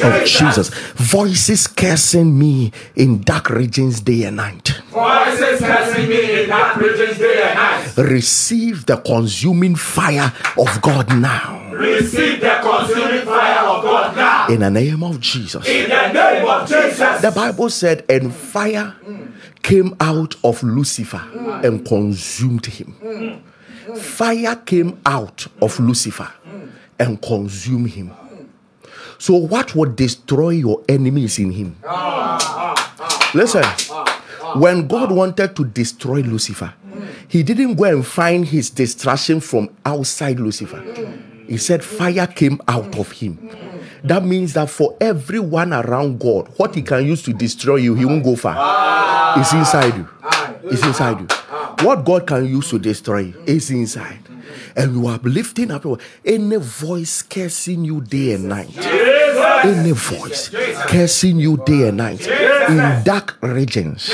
of Jesus. Voices cursing me in dark regions day and night. Voices cursing me in dark regions day and night. Receive the consuming fire of God now. Receive the consuming fire of God now. In the name of Jesus. In the name of Jesus. The Bible said, and fire came out of Lucifer and consumed him. Fire came out of Lucifer and consumed him. So, what would destroy your enemies in him? Listen, when God wanted to destroy Lucifer, he didn't go and find his destruction from outside Lucifer. He said, Fire came out of him. That means that for everyone around God, what he can use to destroy you, he won't go far. It's inside you. It's inside you. What God can use to destroy you is inside. And you are lifting up any voice cursing you day and night. Any voice cursing you day and night in dark regions.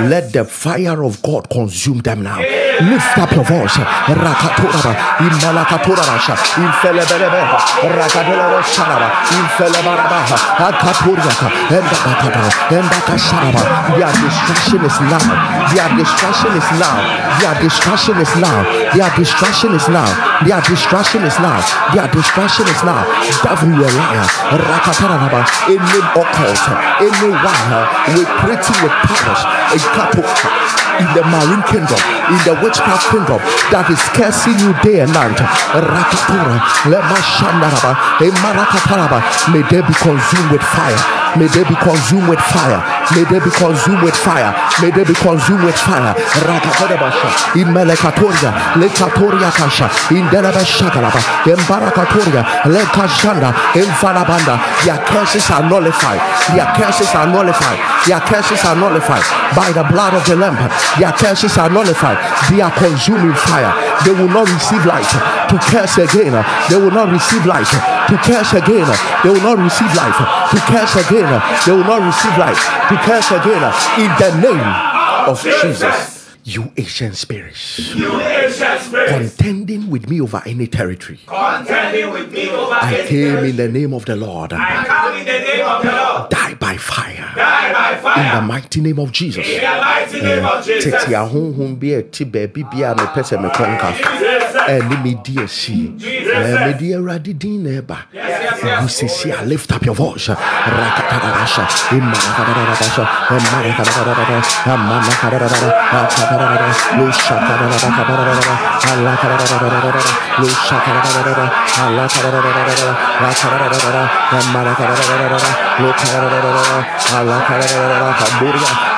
Let the fire of God consume them now. Lift up your voice. Rakatoraba, Imalakatorabasha, Infelebelebe, Rakadelebo Sharaba, Infelebarabaha, Akaturiaka, Endabakaba, Endakasharaba. Their destruction is now. Their destruction is now. Their destruction is now. Their destruction is now. Their distraction is now. Their distraction is now. Devil, you a liar. Rakatarababa. Any occult, creating with powers, a couple in the marine kingdom, in the witchcraft kingdom that is cursing you day and night. Rakatura, Lemashandaraba, Emarakataraba. May they be consumed with fire. May they be consumed with fire. May they be consumed with fire. May they be consumed with fire. Rakatarabasha, in Melekatoria, Lekatoria Kasha, in Delabashakalaba, in Barakatoria, Lekashanda, in Farabanda. Their curses are nullified. Their curses are nullified. Their curses are nullified by the blood of the Lamb. Their curses are nullified. They are consuming fire. They will not receive light to curse again. They will not receive light to curse again. They will not receive life to curse again. They will not receive life to curse again. In the name of Jesus. You ancient spirits You. Contending with me over any territory. Contending with me over I any came territory. in the name of the Lord. I come in the name of the Lord. Die by fire. Die by fire. In the mighty name of Jesus. In the mighty name of Jesus. Ɛne medi asi Eh, mede awurade din na ɛba wu sesi lift up your voice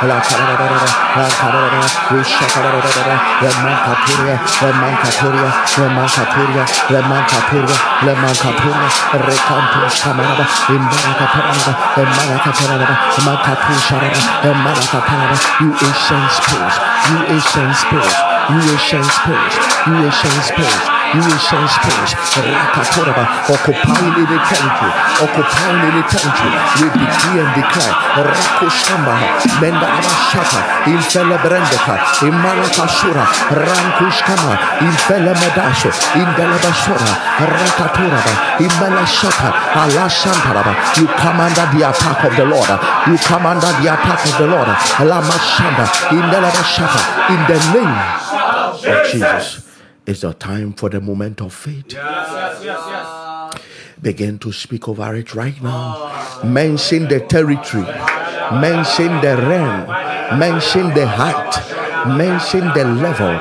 emarakadadadada lokadadadada alakadadadada kaburia alakadadadada akadadadada loshakadadadada emankaturia emankaturia emankaturia emankaturia emankaturia rekantus kamaraba imbarakataraba emarakataraba emankatusharaba emarakataraba you. ancient spirits you ancient spirits you ancient spirits you ancient ancient spirits rakatoraba occupying any territory occupying any territory we decree and declare rakoshamba mendaraba shaka infele brendeka imarakashura rankushkama infele medasho indelebashura rakatoraba imela shaka alashantaraba you come under the attack of the Lord. You come under the attack of the Lord. Lamashanda indelebashaka in the name of Jesus it's the time for the moment of faith Yes, yes, yes. begin to speak over it right now. Mention the territory, mention the realm, mention the height, mention the level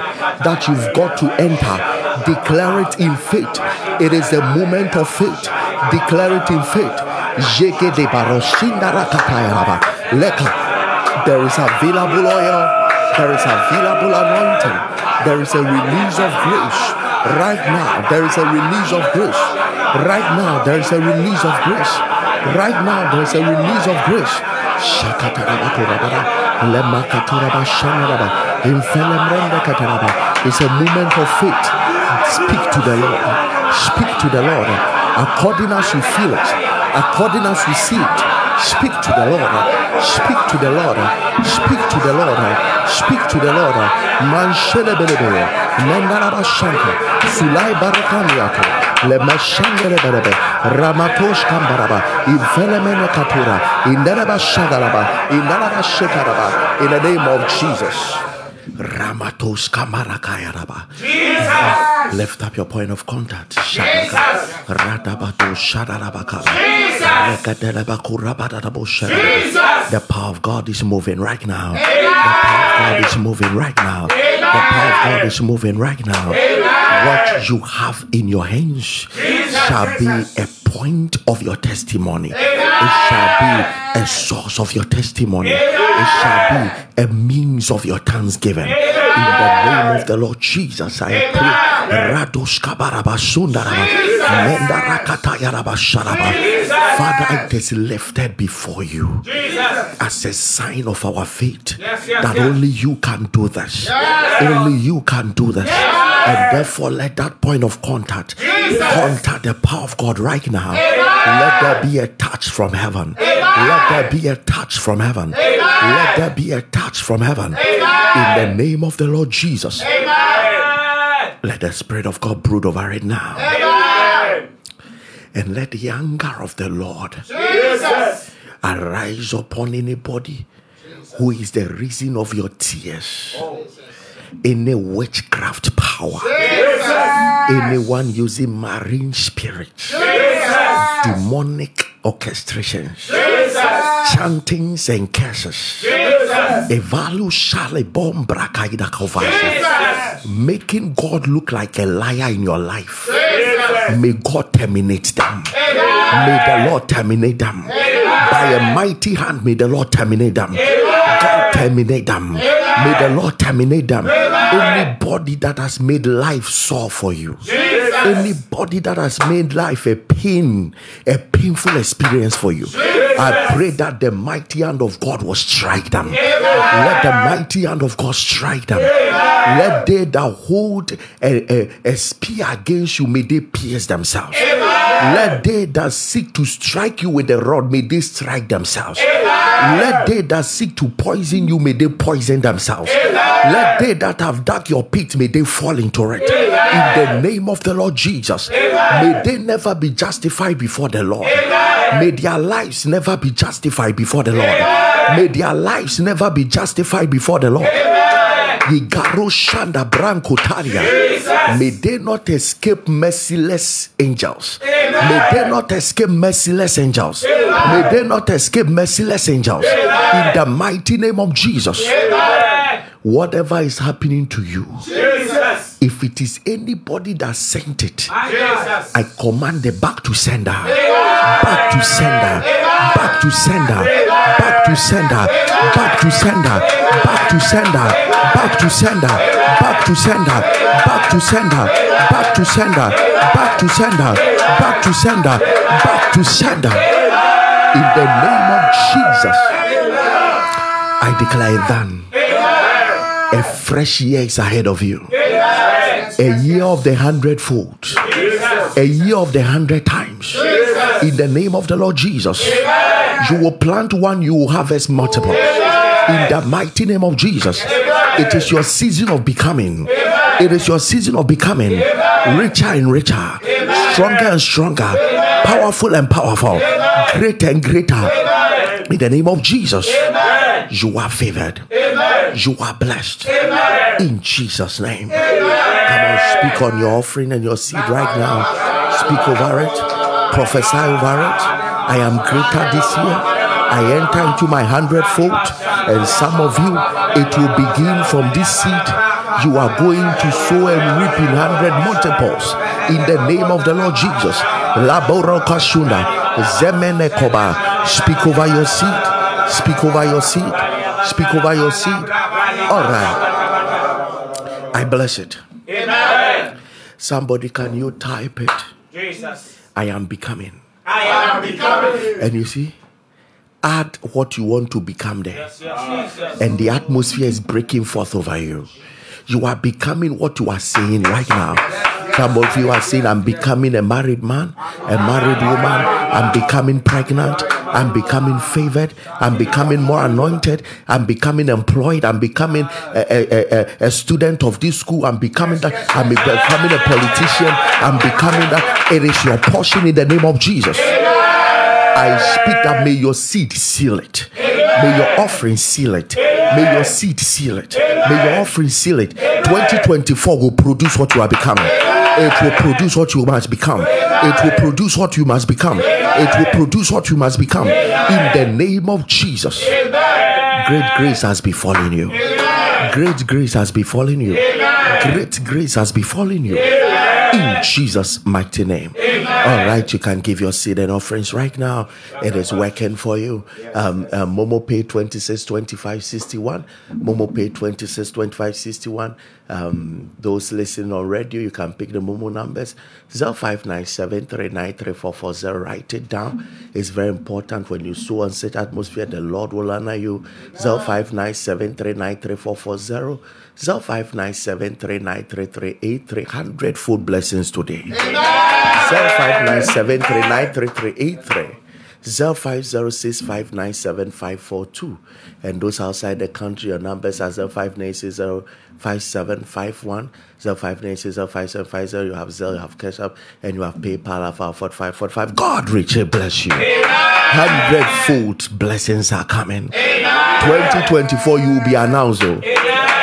that you've got to enter. Declare it in faith. It is a moment of faith. Declare it in faith. Jeke de baroshinda rakatayaraba. Leka. There is available oil. There is available anointing. There is a release of grace. Right now, there is a release of grace. Right now, there is a release of grace. Right now, there is a release of grace. It's a moment of faith. Speak to the Lord. Speak to the Lord. According as you feel it, according as you see it. Speak to the Lord. Speak to the Lord. Speak to the Lord. Speak to the Lord. Manshelebelebe. Mendaraba shanka. Sulai barakaniato. Lemeshandelebelebe. Ramatosh kambaraba. Infelemene katura. Indaraba shagalaba. Indaraba shekaraba. In the name of Jesus. Ramatos kamarakayaraba. Jesus. Lift up your point of contact. Shadaka. Radabato. Jesus. Jesus. The power of God is moving right now. The power of God is moving right now. The power of God is moving right now. What you have in your hands shall be a point of your testimony. It shall be a source of your testimony. It shall be a means of your thanksgiving. In the name of the Lord Jesus, I pray. Rados kabaraba sundaraba. Mendarakatayaraba sharaba. Father, it is lifted before you Jesus. as a sign of our faith Yes, yes, that yes. only you can do this. Only you can do this. And therefore, let that point of contact contact the power of God right now. Let there be a touch from heaven. Let there be a touch from heaven. Let there be a touch from heaven. In the name of the Lord Jesus. Amen. Let the Spirit of God brood over it now. And let the anger of the Lord Jesus. arise upon anybody who is the reason of your tears. Any witchcraft power Anyone using marine spirits, demonic orchestrations, chantings and curses. Evalu shale bombra kaida kovasha. Making God look like a liar in your life. May God terminate them. May the Lord terminate them. By a mighty hand, may the Lord terminate them. God terminate them. May the Lord terminate them. Anybody that has made life sore for you, anybody that has made life a pain, a painful experience for you, I pray that the mighty hand of God will strike them. Let the mighty hand of God strike them. Let they that hold a, a, a spear against you, may they pierce themselves. Let they that seek to strike you with a rod, may they strike themselves. Let they that seek to poison you, may they poison themselves. Let they that have dug your pit, may they fall into it. In the name of the Lord Jesus, may they never be justified before the Lord. May their lives never be justified before the Lord. May their lives never be justified before the Lord. Higaro Shanda Branco Talia. May they not escape merciless angels. May they not escape merciless angels. May they not escape merciless angels. In the mighty name of Jesus. Whatever is happening to you, Jesus. if it is anybody that sent it, Jesus. I command the back to sender, back to sender, back to sender, back to sender, back to sender, back to sender, back to sender, back to sender, back to sender, back to sender, back to sender, back to sender, back to sender. In the name of Jesus, I declare then a fresh year is ahead of you. A year of the hundredfold. A year of the hundred times. In the name of the Lord Jesus. You will plant one, you will harvest multiple. In the mighty name of Jesus. It is your season of becoming. It is your season of becoming richer and richer, stronger and stronger, powerful and powerful, greater and greater. In the name of Jesus, you are favored. You are blessed. In Jesus' name. Come on, speak on your offering and your seed right now. Speak over it. Prophesy over it. I am greater this year. I enter into my hundredfold. And some of you, it will begin from this seed. You are going to sow and reap in hundred multiples. In the name of the Lord Jesus. Laboro Kashunda. Zemene Koba. Speak over your seed. Speak over your seed. Speak over your seed. All right. I bless it. Amen. Somebody, can you type it? Jesus. I am becoming. I am becoming. And you see, add what you want to become there. Yes, yes, Jesus. And the atmosphere is breaking forth over you. You are becoming what you are saying right now. Some of you are saying, I'm becoming a married man, a married woman. I'm becoming pregnant. I'm becoming favored. I'm becoming more anointed. I'm becoming employed. I'm becoming a, a, a, a student of this school. I'm becoming that. I'm becoming a politician. I'm becoming that. It is your portion in the name of Jesus. I speak that may your seed seal it. May your offering seal it. May your seed seal it. May your offering seal it. 2024 will produce what you are becoming. It will produce what you must become. It will produce what you must become. It will produce what you must become. In the name of Jesus. Great grace has befallen you. Great grace has befallen you. Great grace has befallen you. In Jesus' mighty name. All right, you can give your seed and offerings right now. It is working for you. Um, uh, Momo Pay 26 25 61. Momo Pay 26 25 61. Um, those listening on radio, you can pick the Momo numbers 0597 Write it down. It's very important when you sow on such atmosphere, the Lord will honor you. 0597 0597 hundredfold blessings today. 0597 0506597542 and those outside the country your numbers are 0596 5751 0596 you have Zelle you have Cash App and you have PayPal of 4545 God richly bless you. Hundredfold blessings are coming. 2024 you will be announced oh.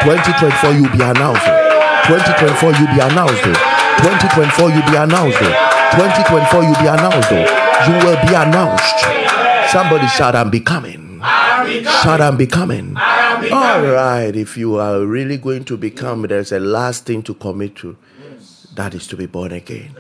2024 you will be announced oh. 2024 you will be announced oh. 2024, you'll be announced. 2024, you'll be announced. You will be announced. Somebody shout, I'm becoming. Shout, I'm becoming. All right. If you are really going to become, there's a last thing to commit to. That is to be born again.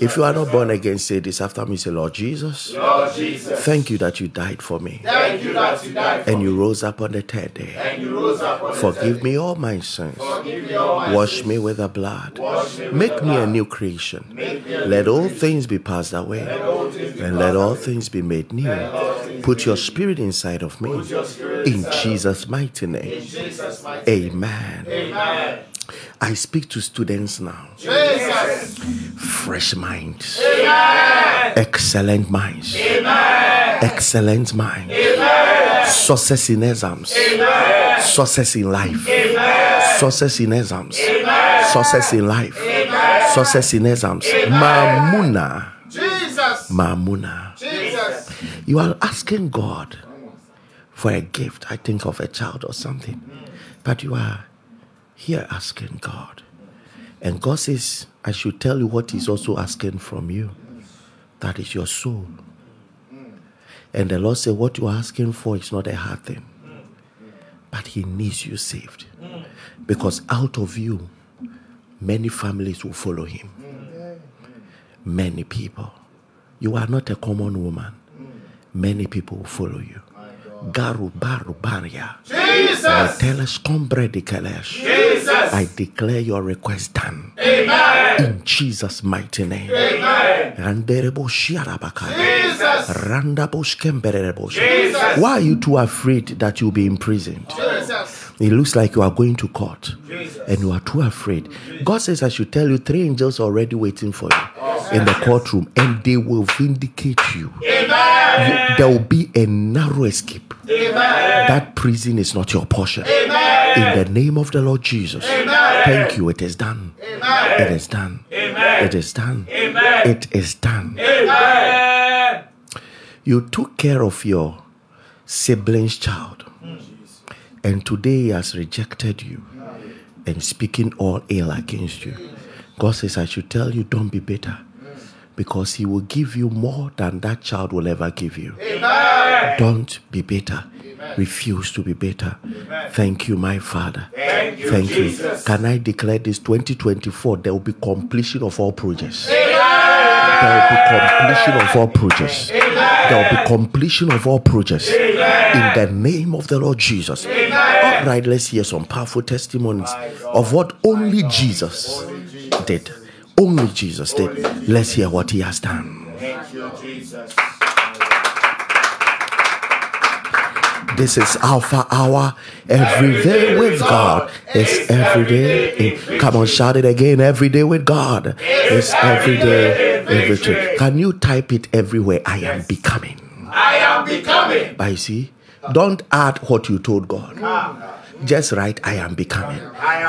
If you are not born again, say this after me. Say, Lord Jesus, Lord Jesus, thank you that you died for me thank you that you died for and you rose up on the third day. and you rose up on the Forgive me all my sins. Forgive me all my Wash me with the blood. Me Make me a new creation. A Let all things be passed away. Let And let all things be made new. Put your spirit inside of me. In Jesus' mighty name. Amen. Amen. I speak to students now. Jesus. Fresh minds. Excellent minds. Excellent minds. Success in exams. Success in life. Success in exams. Success in life. Success in exams. Mamuna. Jesus. Mamuna. Jesus. You are asking God for a gift, I think of a child or something. But you are here asking God. And God says, I should tell you what He's also asking from you. That is your soul. And the Lord said, What you are asking for is not a hard thing. But He needs you saved. Because out of you, many families will follow Him. Many people. You are not a common woman. Many people will follow you. Garu baru baria. Jesus. Meteles combre de kelesh. Jesus. I declare your request done. Amen. In Jesus' mighty name. Amen. Randerebo shiarabaka. Jesus. Randabos kemberebo. Jesus. Why are you too afraid that you'll be imprisoned? Jesus. It looks like you are going to court Jesus. and you are too afraid. God says, I should tell you, three angels are already waiting for you in the courtroom and they will vindicate you. Amen. You- There will be a narrow escape. Amen. That prison is not your portion. Amen. In the name of the Lord Jesus. Amen. Thank you. It is done. Amen. It is done. Amen. It is done. Amen. It is done. Amen. You took care of your sibling's child. And today he has rejected you and speaking all ill against you. God says, I should tell you, don't be bitter. Because he will give you more than that child will ever give you. Amen. Don't be bitter. Refuse to be bitter. Thank you, my Father. Thank you, Thank you. Can I declare this 2024? There will be completion of all projects. Amen. There will be completion of all projects. There will be completion of all projects. In the name of the Lord Jesus. All right, let's hear some powerful testimonies of what only Jesus did. Only Jesus did. Let's hear what he has done. Thank you, Jesus. This is Alpha Hour. Every day with God. It's every day. in- Come on, shout it again. Every day with God. It's every day in victory. Can you type it everywhere? I am becoming. I am becoming. But you see, don't add what you told God. Just write, I am becoming.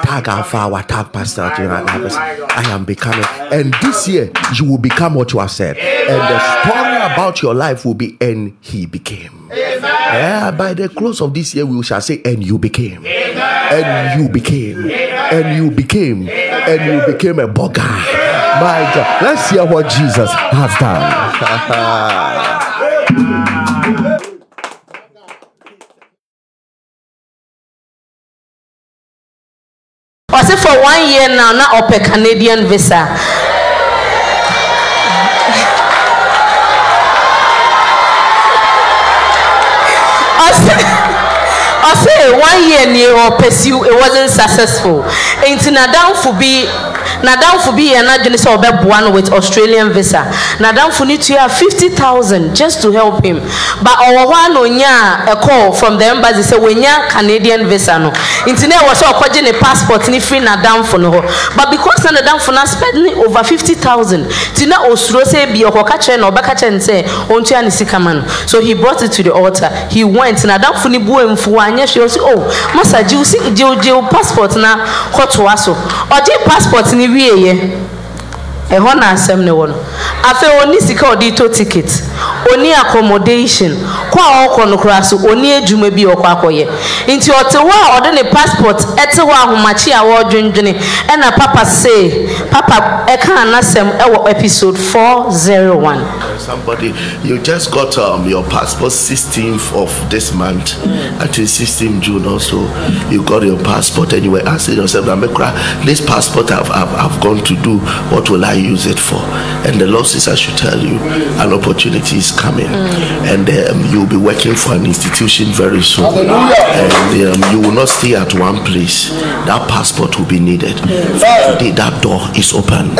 Tag Alpha Hour, tag Pastor I am becoming. And this year, you will become what you have said. And the story about your life will be, and he became. Yeah, by the close of this year, we shall say, and you became. And you became. And you became. And you became a bugger. My God. Let's hear what Jesus has done. ɔse for one year now na ɔpɛ canadian visa. Ɔse one year nie ɔpɛsiw it wasn't successful. Nti n'adamfo bi n'adamfo bi yɛ n'adwene sɛ ɔbɛboa no with australian visa. N'adamfo ne tua fifty thousand just to help him. But ɔwɔ hɔ a na onya a call from the embassy sɛ wonya canadian visa no. Nti na ɛwɔ sɛ ɔkɔgye ne passport ne firi n'adamfo no hɔ. But because na n'adamfo na spend ne over fifty thousand ti na osuro sɛ ebi ɔkɔka kyerɛ na ɔbɛka kyerɛ ne sɛ ɔntua ne sika ma no. So he brought it to the altar. He went. N'adamfo ne bu emfu anyɛ hwɛ ɔsi oh masa gye o si gye o gye o passport na kɔtoa so. Ɔgye passport ne wie yɛ ɛhɔ na asɛm ne wɔ no. Afei ɔni sika ɔde to ticket oni accommodation kɔ a ɔkɔ no koraa so oni adwuma bi ɔkɔ akɔyɛ nti ɔte hɔ a ɔde ne passport ɛte hɔ ahomakye a wɔredwendwene ɛna papa say papa ɛka anasɛm ɛwɔ episode four zero one. Somebody, you just got um, your passport 16th of this month. Until 16th June also, you got your passport and you were asking yourself, "Namekra, this passport I've, I've, I've gone to do, what will I use it for? And the Lord says, I should tell you, an opportunity is coming. And um, you'll be working for an institution very soon. And um, you will not stay at one place. That passport will be needed. From today, that door is open.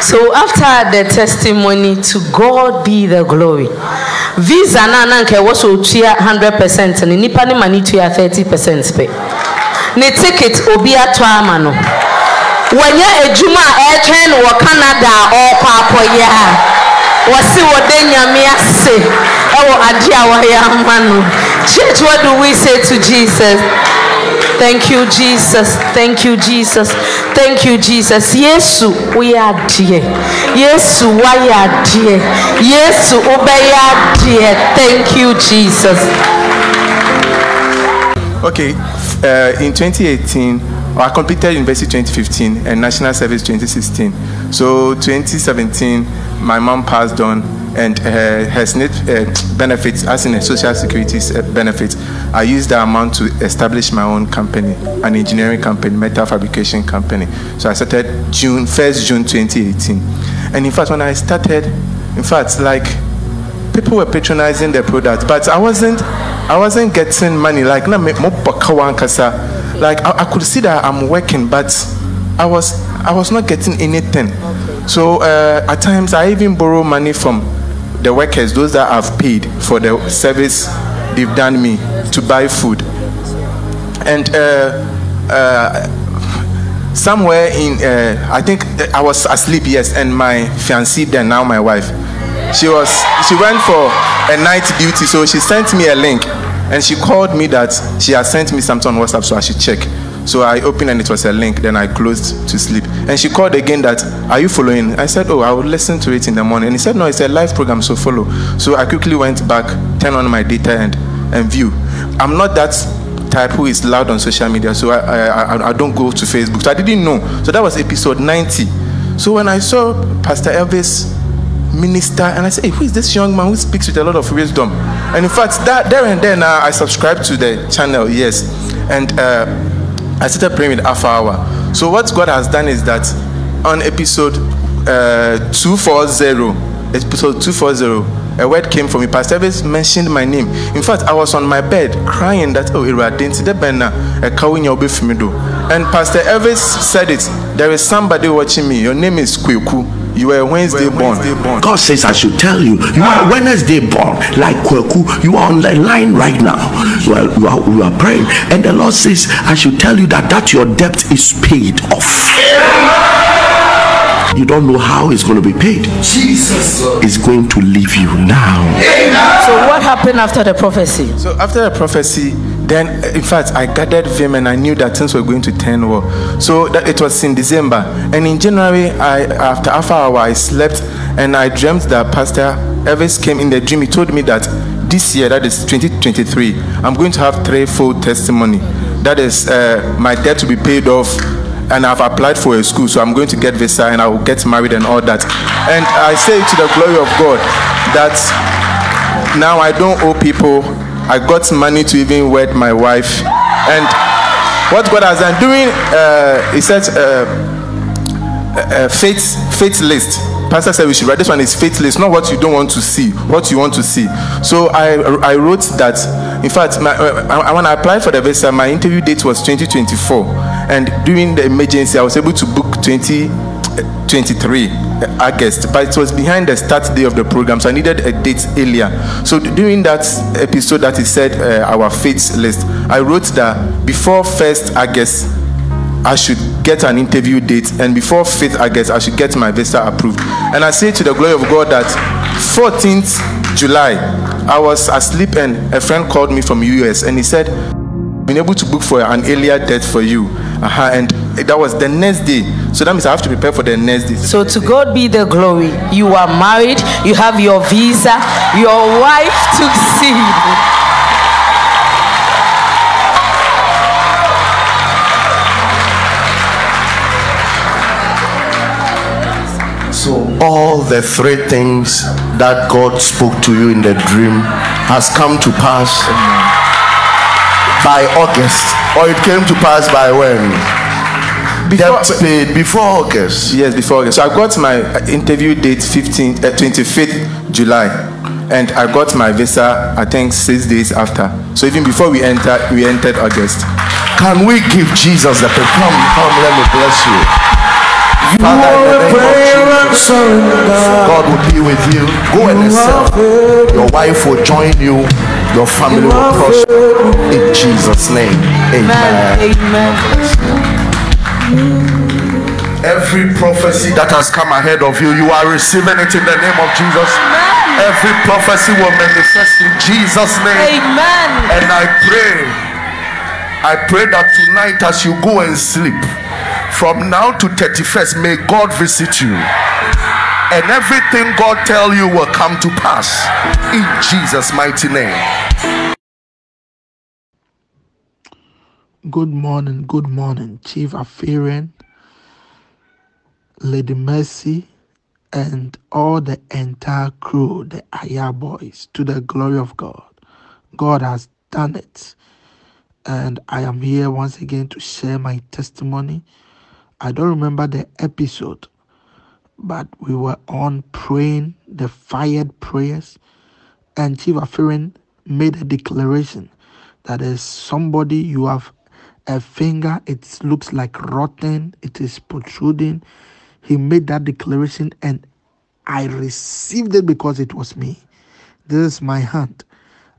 So after the testimony, to God be the glory. Visa na na nke ɛwɔ so hundred percent ne nipa ne ma ne thirty percent pɛ. Ne ticket obi ato ama no. Wɔnyɛ adwuma a ɛretwɛn no wɔ Canada a ɔrekɔ akɔyɛ a wɔsi wɔde nyame ase ɛwɔ ade a wɔyɛ ama no. Church, what do we say to Jesus? Thank you, Jesus. Thank you, Jesus. Thank you, Jesus. Yesu, are dear. Yesu, are dear? Yesu, obey dear. Thank you, Jesus. Okay, uh, in 2018, I completed University 2015 and National Service 2016. So 2017, my mom passed on, and her, her SNP uh, benefits, as in a social security uh, benefits, I used that amount to establish my own company, an engineering company, metal fabrication company. So I started June 1st June 2018, and in fact, when I started, in fact, like people were patronizing the product, but I wasn't, I wasn't getting money. Like. Like I could see that I'm working, but I was, I was not getting anything. So uh, at times I even borrow money from the workers, those that I've paid for the service they've done me to buy food. And uh, uh, somewhere in, uh, I think I was asleep, yes, and my fiancée, then now my wife, she was, she went for a night duty, so she sent me a link, and she called me that she had sent me something on WhatsApp, so I should check. So I opened and it was a link. Then I closed to sleep. And she called again that, are you following? I said, oh, I will listen to it in the morning. And he said, no, it's a live program, so follow. So I quickly went back, turned on my data and, and view. I'm not that type who is loud on social media, so I, I, I, I don't go to Facebook. So I didn't know. So that was episode 90. So when I saw Pastor Elvis minister and I said, hey, who is this young man who speaks with a lot of wisdom? And in fact, that there and then uh, I subscribed to the channel, yes. And uh, I started praying with Alpha Hour. So what God has done is that on episode uh, 240, episode 240, a word came from me. Pastor Evans mentioned my name. In fact, I was on my bed crying that, oh, Iradinti, de bena, a kawinya obefimido. And Pastor Evans said it. There is somebody watching me. Your name is Kweku. You were Wednesday born. God says, I should tell you, you are Wednesday born, like Kweku. You are on the line right now. You are, you are, you are praying. And the Lord says, I should tell you that, that your debt is paid off. You don't know how it's going to be paid. Jesus is going to leave you now. So what happened after the prophecy? So after the prophecy, then in fact I gathered vim and I knew that things were going to turn well. So that it was in December, and in January, I after Alpha Hour I slept and I dreamt that Pastor Elvis came in the dream. He told me that this year, that is 2023, I'm going to have threefold testimony. That is uh, my debt to be paid off. And I've applied for a school, so I'm going to get visa and I will get married and all that. And I say to the glory of God that now I don't owe people. I got money to even wed my wife. And what God has done during, uh, he said, uh, uh, faith, faith list. Pastor said we should write this one is faith list, not what you don't want to see, what you want to see. So I, I wrote that. In fact, my, uh, when I applied for the visa, my interview date was 2024, and during the emergency, I was able to book 2023 August, but it was behind the start day of the program, so I needed a date earlier. So during that episode that he said uh, our faith list, I wrote that before first August. I should get an interview date, and before 5th August, I should get my visa approved. And I say to the glory of God that 14th July, I was asleep, and a friend called me from US, and he said, "Been able to book for an earlier date for you." Uh-huh. And that was the next day. So that means I have to prepare for the next day. So to God be the glory. You are married, you have your visa, your wife took seed. So all the three things that God spoke to you in the dream has come to pass by August, or it came to pass by when? Before- Debt paid before August. Yes, before. August. So I got my interview date 15, uh, 25th July, and I got my visa. I think six days after. So even before we entered, we entered August. Can we give Jesus the praise? Come, come, let me bless you. Father, in the name of Jesus, God will be with you. Go and excel. Your wife will join you. Your family will prosper. In Jesus' name. Amen. Amen. Every prophecy that has come ahead of you, you are receiving it in the name of Jesus. Every prophecy will manifest in Jesus' name. Amen. And I pray, I pray that tonight as you go and sleep, from now to 31st, may God visit you. And everything God tell you will come to pass in Jesus' mighty name. Good morning, good morning, Chief Alpharian, Lady Mercy, and all the entire crew, the Aya boys, to the glory of God. God has done it. And I am here once again to share my testimony. I don't remember the episode, but we were on praying the fired prayers and Chief Alpharian made a declaration that there's somebody you have a finger, it looks like rotten, it is protruding. He made that declaration and I received it because it was me. This is my hand.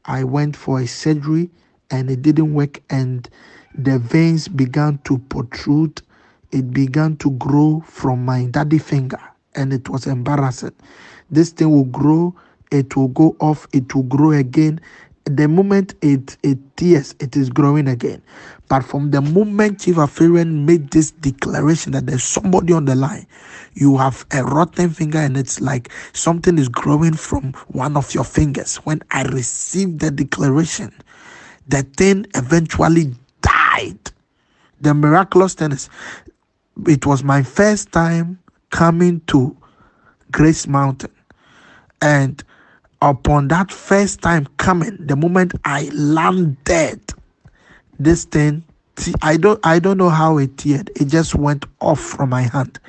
I went for a surgery and it didn't work, and the veins began to protrude. It began to grow from my daddy finger, and it was embarrassing. This thing will grow, it will go off, it will grow again. The moment it it tears, it is growing again. But from the moment Chief Alpharian made this declaration that there's somebody on the line, you have a rotten finger and it's like something is growing from one of your fingers. When I received the declaration, the thing eventually died. The miraculous thing is, it was my first time coming to Grace Mountain. And upon that first time coming, the moment I landed, this thing, I don't I don't know how it did. It just went off from my hand.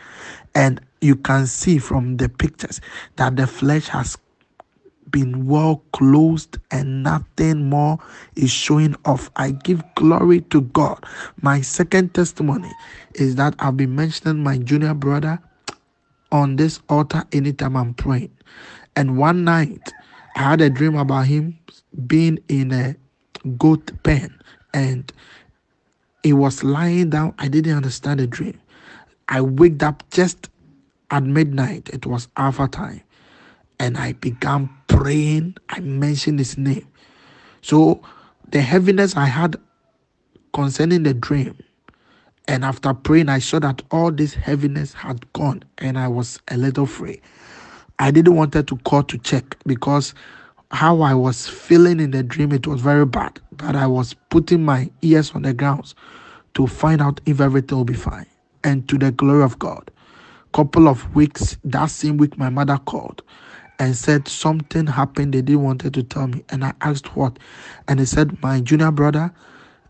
And you can see from the pictures that the flesh has been well closed and nothing more is showing off. I give glory to God. My second testimony is that I've been mentioning my junior brother on this altar anytime I'm praying. And one night I had a dream about him being in a goat pen and he was lying down. I didn't understand the dream. I waked up just at midnight. It was Alpha time. And I began praying. I mentioned his name. So the heaviness I had concerning the dream, and after praying, I saw that all this heaviness had gone, and I was a little free. I didn't wanted to call to check because how I was feeling in the dream, it was very bad. But I was putting my ears on the grounds to find out if everything will be fine. And to the glory of God, couple of weeks, that same week, my mother called and said something happened. They didn't wanted to tell me, and I asked what, and they said my junior brother,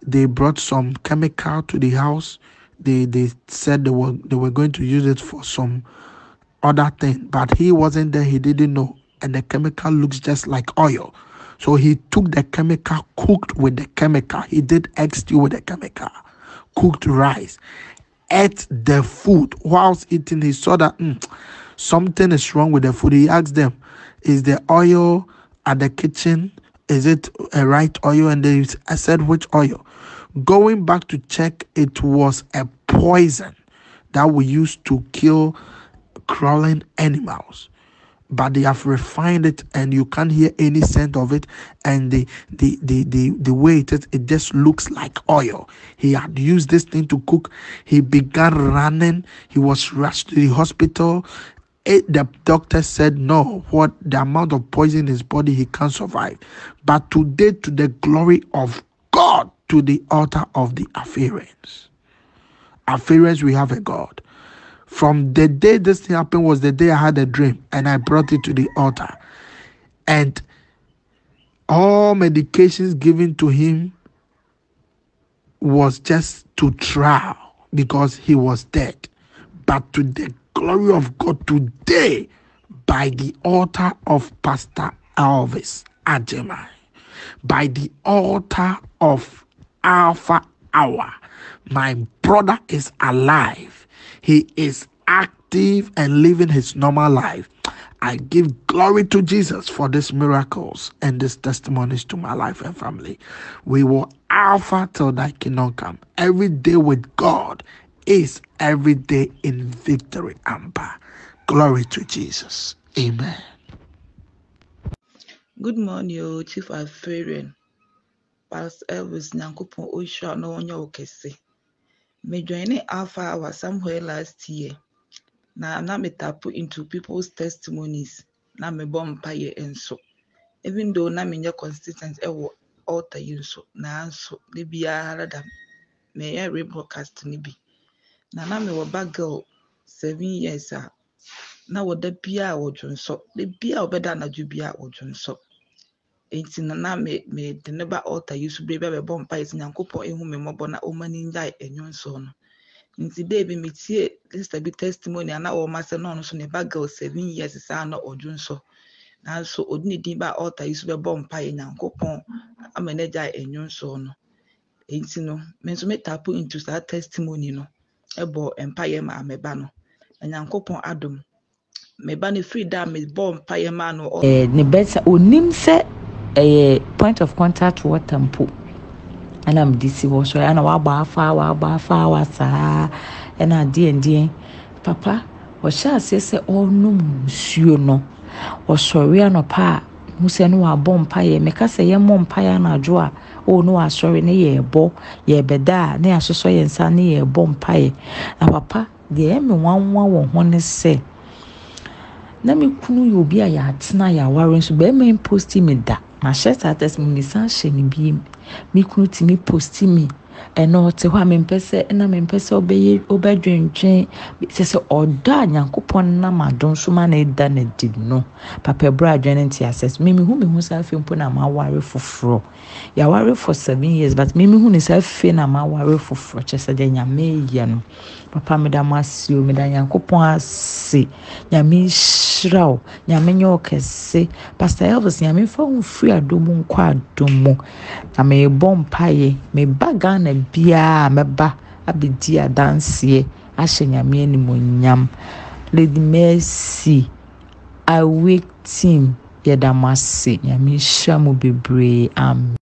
they brought some chemical to the house. They they said they were they were going to use it for some other thing, but he wasn't there. He didn't know, and the chemical looks just like oil. So he took the chemical, cooked with the chemical. He did egg stew with the chemical, cooked rice, ate the food. Whilst eating, he saw that "Hmm, something is wrong with the food. He asked them, "Is the oil at the kitchen? Is it a right oil?" And they said, "Which oil?" Going back to check, it was a poison that we used to kill crawling animals. But they have refined it and you can't hear any scent of it. And the the the the, the way it is it just looks like oil. He had used this thing to cook. He began running. He was rushed to the hospital. It, the doctor said no what the amount of poison in his body he can't survive. But today to the glory of god to the altar of the Alpharians Alpharians we have a god from the day this thing happened was the day I had a dream and I brought it to the altar. And all medications given to him was just to trial because he was dead. But to the glory of God today, by the altar of Pastor Elvis Agyemang, by the altar of Alpha Hour, my brother is alive he is active and living his normal life. I give glory to Jesus for these miracles and these testimonies to my life and family. We will alpha till thy kingdom come. Every day with God is every day in victory amber. Glory to Jesus. Amen. Good morning, oh, Chief Alpharian. Pastor Elvis Nyankopɔn ɔnhyira na ɔnyɛ wo kɛse. Mejoine Alpha Hour somewhere last year. Na na me tap into people's testimonies. Na me bɔ mpaeɛ nso. Even though na menyɛ consistent ɛwɔ altar yi nso, nanso da biara da meyɛ rebroadcast no bi. Na na mewɔ ba girl seven years a na wɔda biara wɔdwo Da biara wɔbɛda anadwo biara wɔdwo nsɔ. Nti na na me mede ne ba altar yi so bere bi abɛbɔ mpaeɛ sɛ Nyankopɔn ehu me mmɔbɔ na ɔmma ne ngyae nnwonso no. Nti da bi metie sister bi testimony a na wɔma sɛ na ɔno nso ne ba girl seven years saa na ɔdwo nsɔ. Nanso ɔde ne din ba altar yi so bɛbɔ mpaeɛ Nyankopɔn ama no agyae nnwonso no. Nti no me nso me tap into saa testimony no ɛbɔ mpaeɛ maa me ba no. Na Nyankopɔn adom me ba no firi da a mebɔ mpaeɛ maa no eh, ne bɛsa onim sɛ ɛyɛ point of contact water mpo ɛna mede si hɔ so. Ɛna wabɔ afa wabɔ afa wa saa ɛna adeɛ ndeɛ papa ɔhyɛ aseɛ sɛ ɔrenom nsuo no. Ɔsɔre anɔpa a mu no wabɔ mpaeɛ. Meka sɛ yɛmmɔ mpaeɛ anadwo a o no wasɔre ne yɛrebɔ yɛrebɛda a ne yɛasosɔ yɛn nsa ne yɛrebɔ mpaeɛ. Na papa deɛ ɛyɛ me nwanwa wɔ ho ne sɛ na me kunu yɛ obi a yɛatena yɛaware nso bɛrima yi posti me da. Mahyɛ saa testimony mesan hyɛ no biem me kunu tumi posti me ɛna ɔte hɔ a mempɛ sɛ ɛna mempɛ sɛ ɔbɛyɛ ɔbɛdwendwen sɛ sɛ ɔdɔ a nyankopɔn nam adom so ma na ɛda no adi no papa ɛberɛ adwene nte asɛ so memehu me ho saa afei mpo na maware foforɔ yɛaware for seven years but memehu ne saa afei na maware foforɔ kyɛ sɛ deɛ nyame yɛ no papa meda mo ase o meda nyankopɔn ase nyame nhyira wo nyame nyɛ wo kɛse pastor elvis nyame fa wo mfiri adom mu nkɔ adom mu na merebɔ mpaeɛ meba ghana biaa mɛba abɛdi adanseɛ ahyɛ nyame animonyam. Lady mercy awake team yɛda mo ase. Nyame nhyira mu bebree. Amen